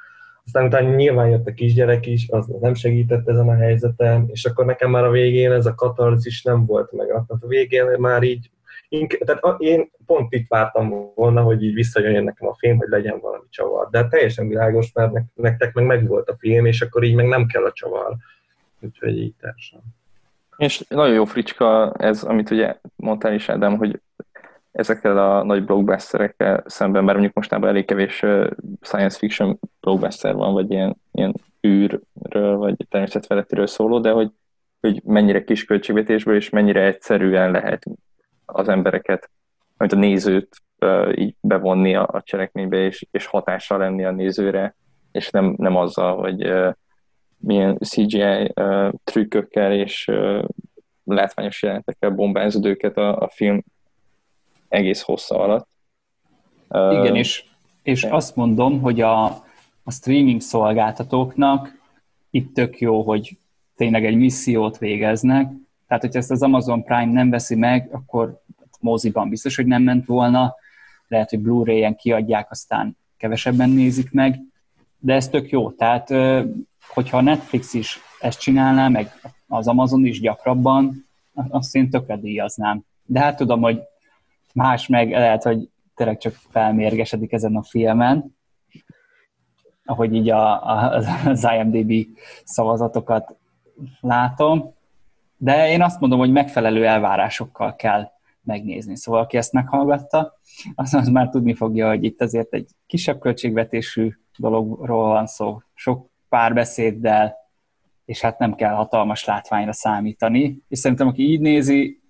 aztán utána nyilván jött a kisgyerek is, az nem segített ezen a helyzetem, és akkor nekem már a végén ez a katarzis nem volt meg. A végén már így, tehát én pont itt vártam volna, hogy így visszajöjjön nekem a film, hogy legyen valami csavar. De teljesen világos, mert nektek meg megvolt a film, és akkor így meg nem kell a csavar. Úgyhogy így teljesen. És nagyon jó fricska ez, amit ugye mondtál is, Ádám, hogy ezekkel a nagy blockbusterekkel szemben, bár mondjuk mostában elég kevés science fiction blockbuster van, vagy ilyen, ilyen űrről, vagy természetfelettiről szóló, de hogy, hogy mennyire kis költségvetésből, és mennyire egyszerűen lehet az embereket, vagy a nézőt így bevonni a, a cselekménybe, és, és hatással lenni a nézőre, és nem, nem azzal, hogy milyen CGI trükkökkel és látványos jelentekkel bombázod őket a, a film egész hossza alatt. Igen, és, és ja. azt mondom, hogy a, a streaming szolgáltatóknak itt tök jó, hogy tényleg egy missziót végeznek, tehát hogyha ezt az Amazon Prime nem veszi meg, akkor moziban biztos, hogy nem ment volna, lehet, hogy Blu-ray-en kiadják, aztán kevesebben nézik meg, de ez tök jó, tehát hogyha a Netflix is ezt csinálná, meg az Amazon is gyakrabban, azt én tökre díjaznám. De hát tudom, hogy Más meg lehet, hogy tényleg csak felmérgesedik ezen a filmen, ahogy így a, a, az IMDb szavazatokat látom, de én azt mondom, hogy megfelelő elvárásokkal kell megnézni. Szóval aki ezt meghallgatta, az, az már tudni fogja, hogy itt azért egy kisebb költségvetésű dologról van szó, sok párbeszéddel, és hát nem kell hatalmas látványra számítani. És szerintem, aki így nézi,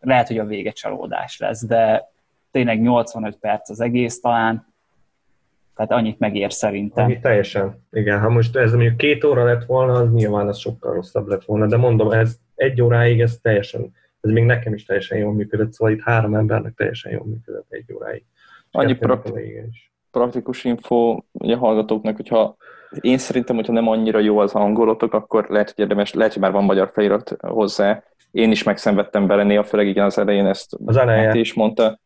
lehet, hogy a vége csalódás lesz, de tényleg 85 perc az egész talán, tehát annyit megér szerintem. Annyi teljesen, igen. Ha most ez mondjuk két óra lett volna, az nyilván az sokkal rosszabb lett volna, de mondom, ez egy óráig ez teljesen ez még nekem is teljesen jól működött, szóval itt három embernek teljesen jól működött egy óráig. Annyi prakti- praktikus info ugye a hallgatóknak, hogyha én szerintem, hogyha nem annyira jó az angolotok, akkor lehet, hogy érdemes, lehet, hogy már van magyar felirat hozzá. Én is megszenvedtem bele néha, főleg igen az elején ezt az elején. is mondta.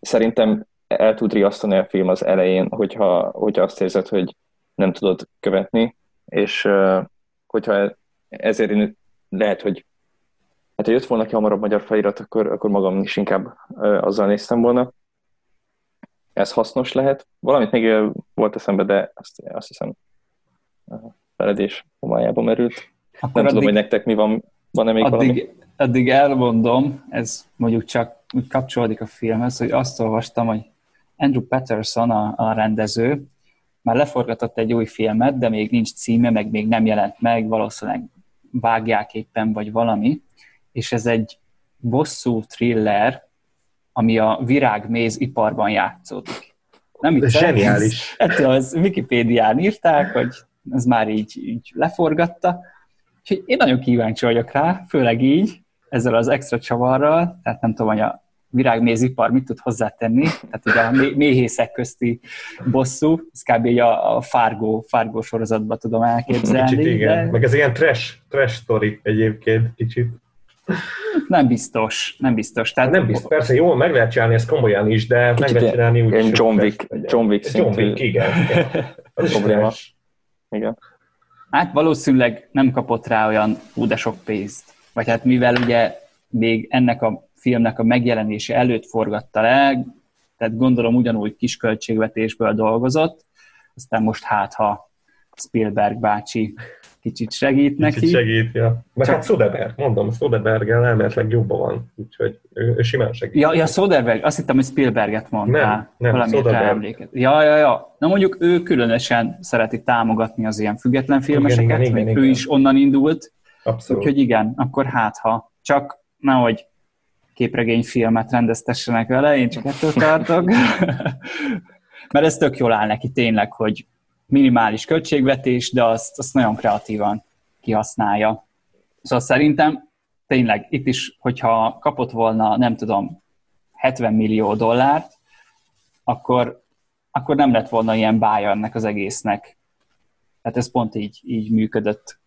Szerintem el tud riasztani a film az elején, hogyha, hogyha azt érzed, hogy nem tudod követni, és hogyha ezért én lehet, hogy hát, ha jött volna ki hamarabb magyar felirat, akkor, akkor magam is inkább azzal néztem volna. Ez hasznos lehet. Valamit még volt eszembe, de azt, azt hiszem feledés homályába merült. Akkor nem addig, tudom, hogy nektek mi van, van-e még addig, valami? Addig elmondom, ez mondjuk csak kapcsolódik a filmhez, hogy azt olvastam, hogy Andrew Patterson, a, a rendező, már leforgatott egy új filmet, de még nincs címe, meg még nem jelent meg, valószínűleg vágják éppen, vagy valami, és ez egy bosszú thriller, ami a virágméz iparban játszódik. Nem itt Zseniális. Ettől az Wikipédián írták, hogy ez már így, így leforgatta. Úgyhogy én nagyon kíváncsi vagyok rá, főleg így, ezzel az extra csavarral, tehát nem tudom, hogy a virágmézipar mit tud hozzátenni, tehát ugye a méhészek közti bosszú, ez kb. a, a Fargo, Fargo sorozatban tudom elképzelni. Kicsit igen, de... meg ez ilyen trash, trash story egyébként kicsit. Nem biztos, nem biztos. Tehát nem biztos, persze jól meg lehet csinálni ezt komolyan is, de meg lehet csinálni úgy is. John Wick, John Wick szintű. John Wick, igen. Az probléma. Igen. Hát valószínűleg nem kapott rá olyan ú, de sok pénzt. Vagy hát mivel ugye még ennek a filmnek a megjelenése előtt forgatta le, tehát gondolom ugyanúgy kis költségvetésből dolgozott, aztán most hát, ha Spielberg bácsi kicsit segít neki. Kicsit segít, ja. Meg Csak... hát Soderberg, mondom, Soderberg-el elméletileg jobban van, úgyhogy ő, ő simán segít. Ja, ja, Soderberg, azt hittem, hogy Spielberget mondtál. Nem, nem, Soderberg. Ja, ja, ja. Na mondjuk ő különösen szereti támogatni az ilyen független filmeseket, igen, igen, igen, igen. ő is onnan indult. Abszolút. Úgyhogy igen, akkor hát ha. Csak nehogy képregényfilmet rendeztessenek vele, én csak ettől tartok. Mert ez tök jól áll neki tényleg, hogy minimális költségvetés, de azt, azt nagyon kreatívan kihasználja. Szóval szerintem tényleg itt is, hogyha kapott volna, nem tudom, 70 millió dollárt, akkor, akkor nem lett volna ilyen bája ennek az egésznek. Tehát ez pont így, így működött.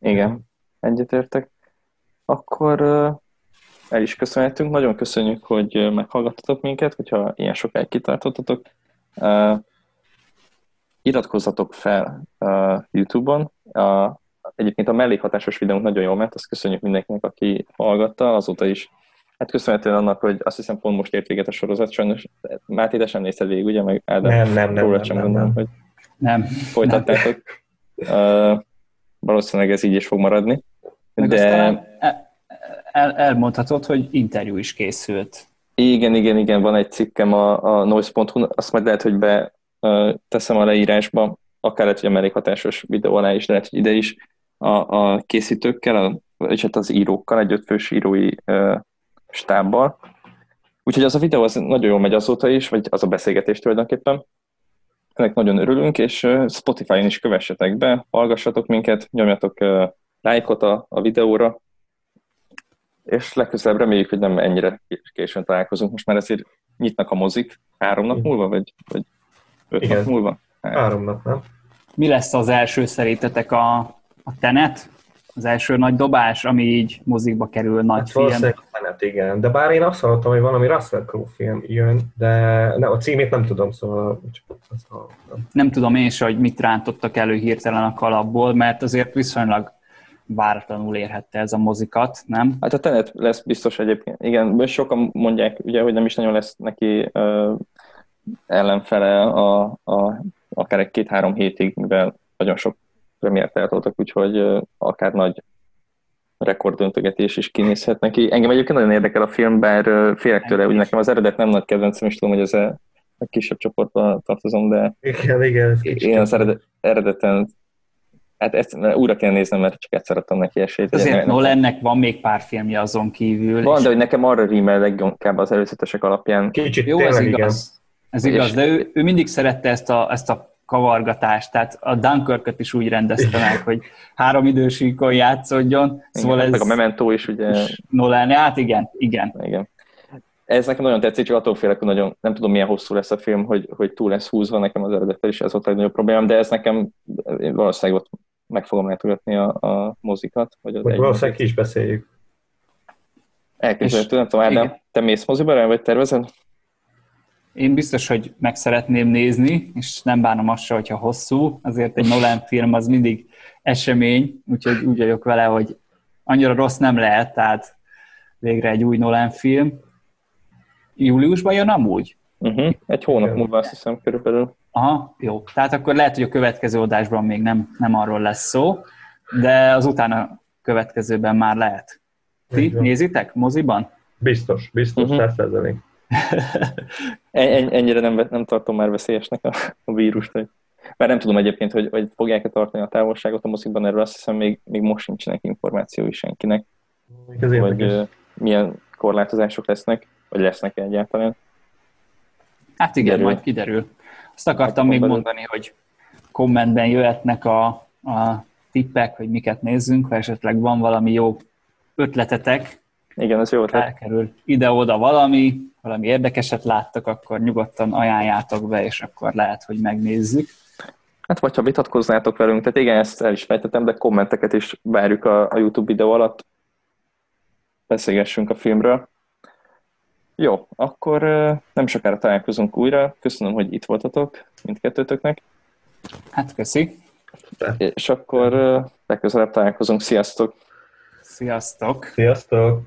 Igen, egyetértek. Akkor el is köszönhetünk. Nagyon köszönjük, hogy meghallgattatok minket, hogyha ilyen sokáig kitartottatok. Iratkozzatok fel uh, YouTube-on. Uh, egyébként a mellékhatásos videónk nagyon jól ment, azt köszönjük mindenkinek, aki hallgatta, azóta is. Hát köszönhetően annak, hogy azt hiszem pont most ért véget a sorozat, sajnos Máté, de sem nézted végig, ugye? Meg Ádám, nem, nem, nem, nem, sem nem, gondolom, nem. hogy nem. folytattátok. Nem. Uh, valószínűleg ez így is fog maradni. Meg de el, elmondhatod, hogy interjú is készült. Igen, igen, igen, van egy cikkem a, a noise.hu, azt majd lehet, hogy be teszem a leírásba, akár lehet, hogy a mellékhatásos videó alá is, de lehet, hogy ide is a, a készítőkkel, a, és hát az írókkal, egy ötfős írói uh, stábbal. Úgyhogy az a videó az nagyon jól megy azóta is, vagy az a beszélgetés tulajdonképpen. Ennek nagyon örülünk, és Spotify-on is kövessetek be, hallgassatok minket, nyomjatok lájkot a, a videóra, és legközelebb reméljük, hogy nem ennyire későn találkozunk. Most már ezért nyitnak a mozik három nap múlva, vagy, vagy öt Igen. nap múlva? Hát. Három nap, nem? Mi lesz az első szerintetek a, a Tenet? Az első nagy dobás, ami így mozikba kerül, nagy hát film. a Tenet, igen. De bár én azt hallottam, hogy valami Russell Crowe film jön, de ne, a címét nem tudom, szóval csak azt hallottam. Nem tudom én se, hogy mit rántottak elő hirtelen a kalapból, mert azért viszonylag váratlanul érhette ez a mozikat, nem? Hát a Tenet lesz biztos egyébként. Igen, sokan mondják, ugye, hogy nem is nagyon lesz neki uh, ellenfele a, a, akár egy két-három hétig, mivel nagyon sok premiért eltoltak, úgyhogy akár nagy rekorddöntögetés is kinézhet neki. Engem egyébként nagyon érdekel a film, bár félek tőle, hogy nekem az eredet nem nagy kedvencem, és tudom, hogy ez a, a kisebb csoportban tartozom, de igen, igen, én az eredet, eredeten Hát ezt újra kell néznem, mert csak egyszer adtam neki esélyt. Azért Nolannek van még pár filmje azon kívül. Van, és... de hogy nekem arra rímel leginkább az előzetesek alapján. Kicsit Jó, ez igaz. Ez igaz, de ő, ő mindig szerette ezt a, ezt a kavargatás, tehát a Dunkirk is úgy rendezte meg, hogy három idősíkon játszódjon. Szóval igen, ez... Meg a Memento is ugye... Nolan, hát igen, igen. igen. Ez nekem nagyon tetszik, csak attól félek, hogy nagyon, nem tudom milyen hosszú lesz a film, hogy, hogy túl lesz húzva, nekem az eredettel is ez volt a legnagyobb problémám, de ez nekem valószínűleg ott meg fogom látogatni a, a mozikat. Vagy az hogy valószínűleg ki is beszéljük. Elképzelhető, nem tudom, Ádám, te mész moziba vagy tervezed? Én biztos, hogy meg szeretném nézni, és nem bánom azt se, hogyha hosszú, azért egy Nolan film az mindig esemény, úgyhogy úgy vagyok vele, hogy annyira rossz nem lehet, tehát végre egy új Nolan film. Júliusban jön amúgy? Uh-huh. Egy hónap múlva azt hiszem körülbelül. Aha, jó. Tehát akkor lehet, hogy a következő adásban még nem, nem arról lesz szó, de az utána következőben már lehet. Ti nézitek moziban? Biztos, biztos, uh-huh. Ennyire nem, nem tartom már veszélyesnek a, a vírust. Hogy... Mert nem tudom egyébként, hogy, hogy fogják-e tartani a távolságot a moziban, erről azt hiszem még, még most nincsenek információi senkinek. Még hogy uh, milyen korlátozások lesznek, vagy lesznek egyáltalán. Hát igen, kiderül. majd kiderül. Azt akartam még belül. mondani, hogy kommentben jöhetnek a, a tippek, hogy miket nézzünk, ha esetleg van valami jó ötletetek, igen, ez jó ötlet. Elkerül ide-oda valami, valami érdekeset láttak, akkor nyugodtan ajánljátok be, és akkor lehet, hogy megnézzük. Hát vagy ha vitatkoznátok velünk, tehát igen, ezt el is fejtettem, de kommenteket is várjuk a, a YouTube videó alatt. Beszélgessünk a filmről. Jó, akkor nem sokára találkozunk újra. Köszönöm, hogy itt voltatok mindkettőtöknek. Hát köszi. És akkor legközelebb találkozunk. Sziasztok! Sziasztok! Sziasztok!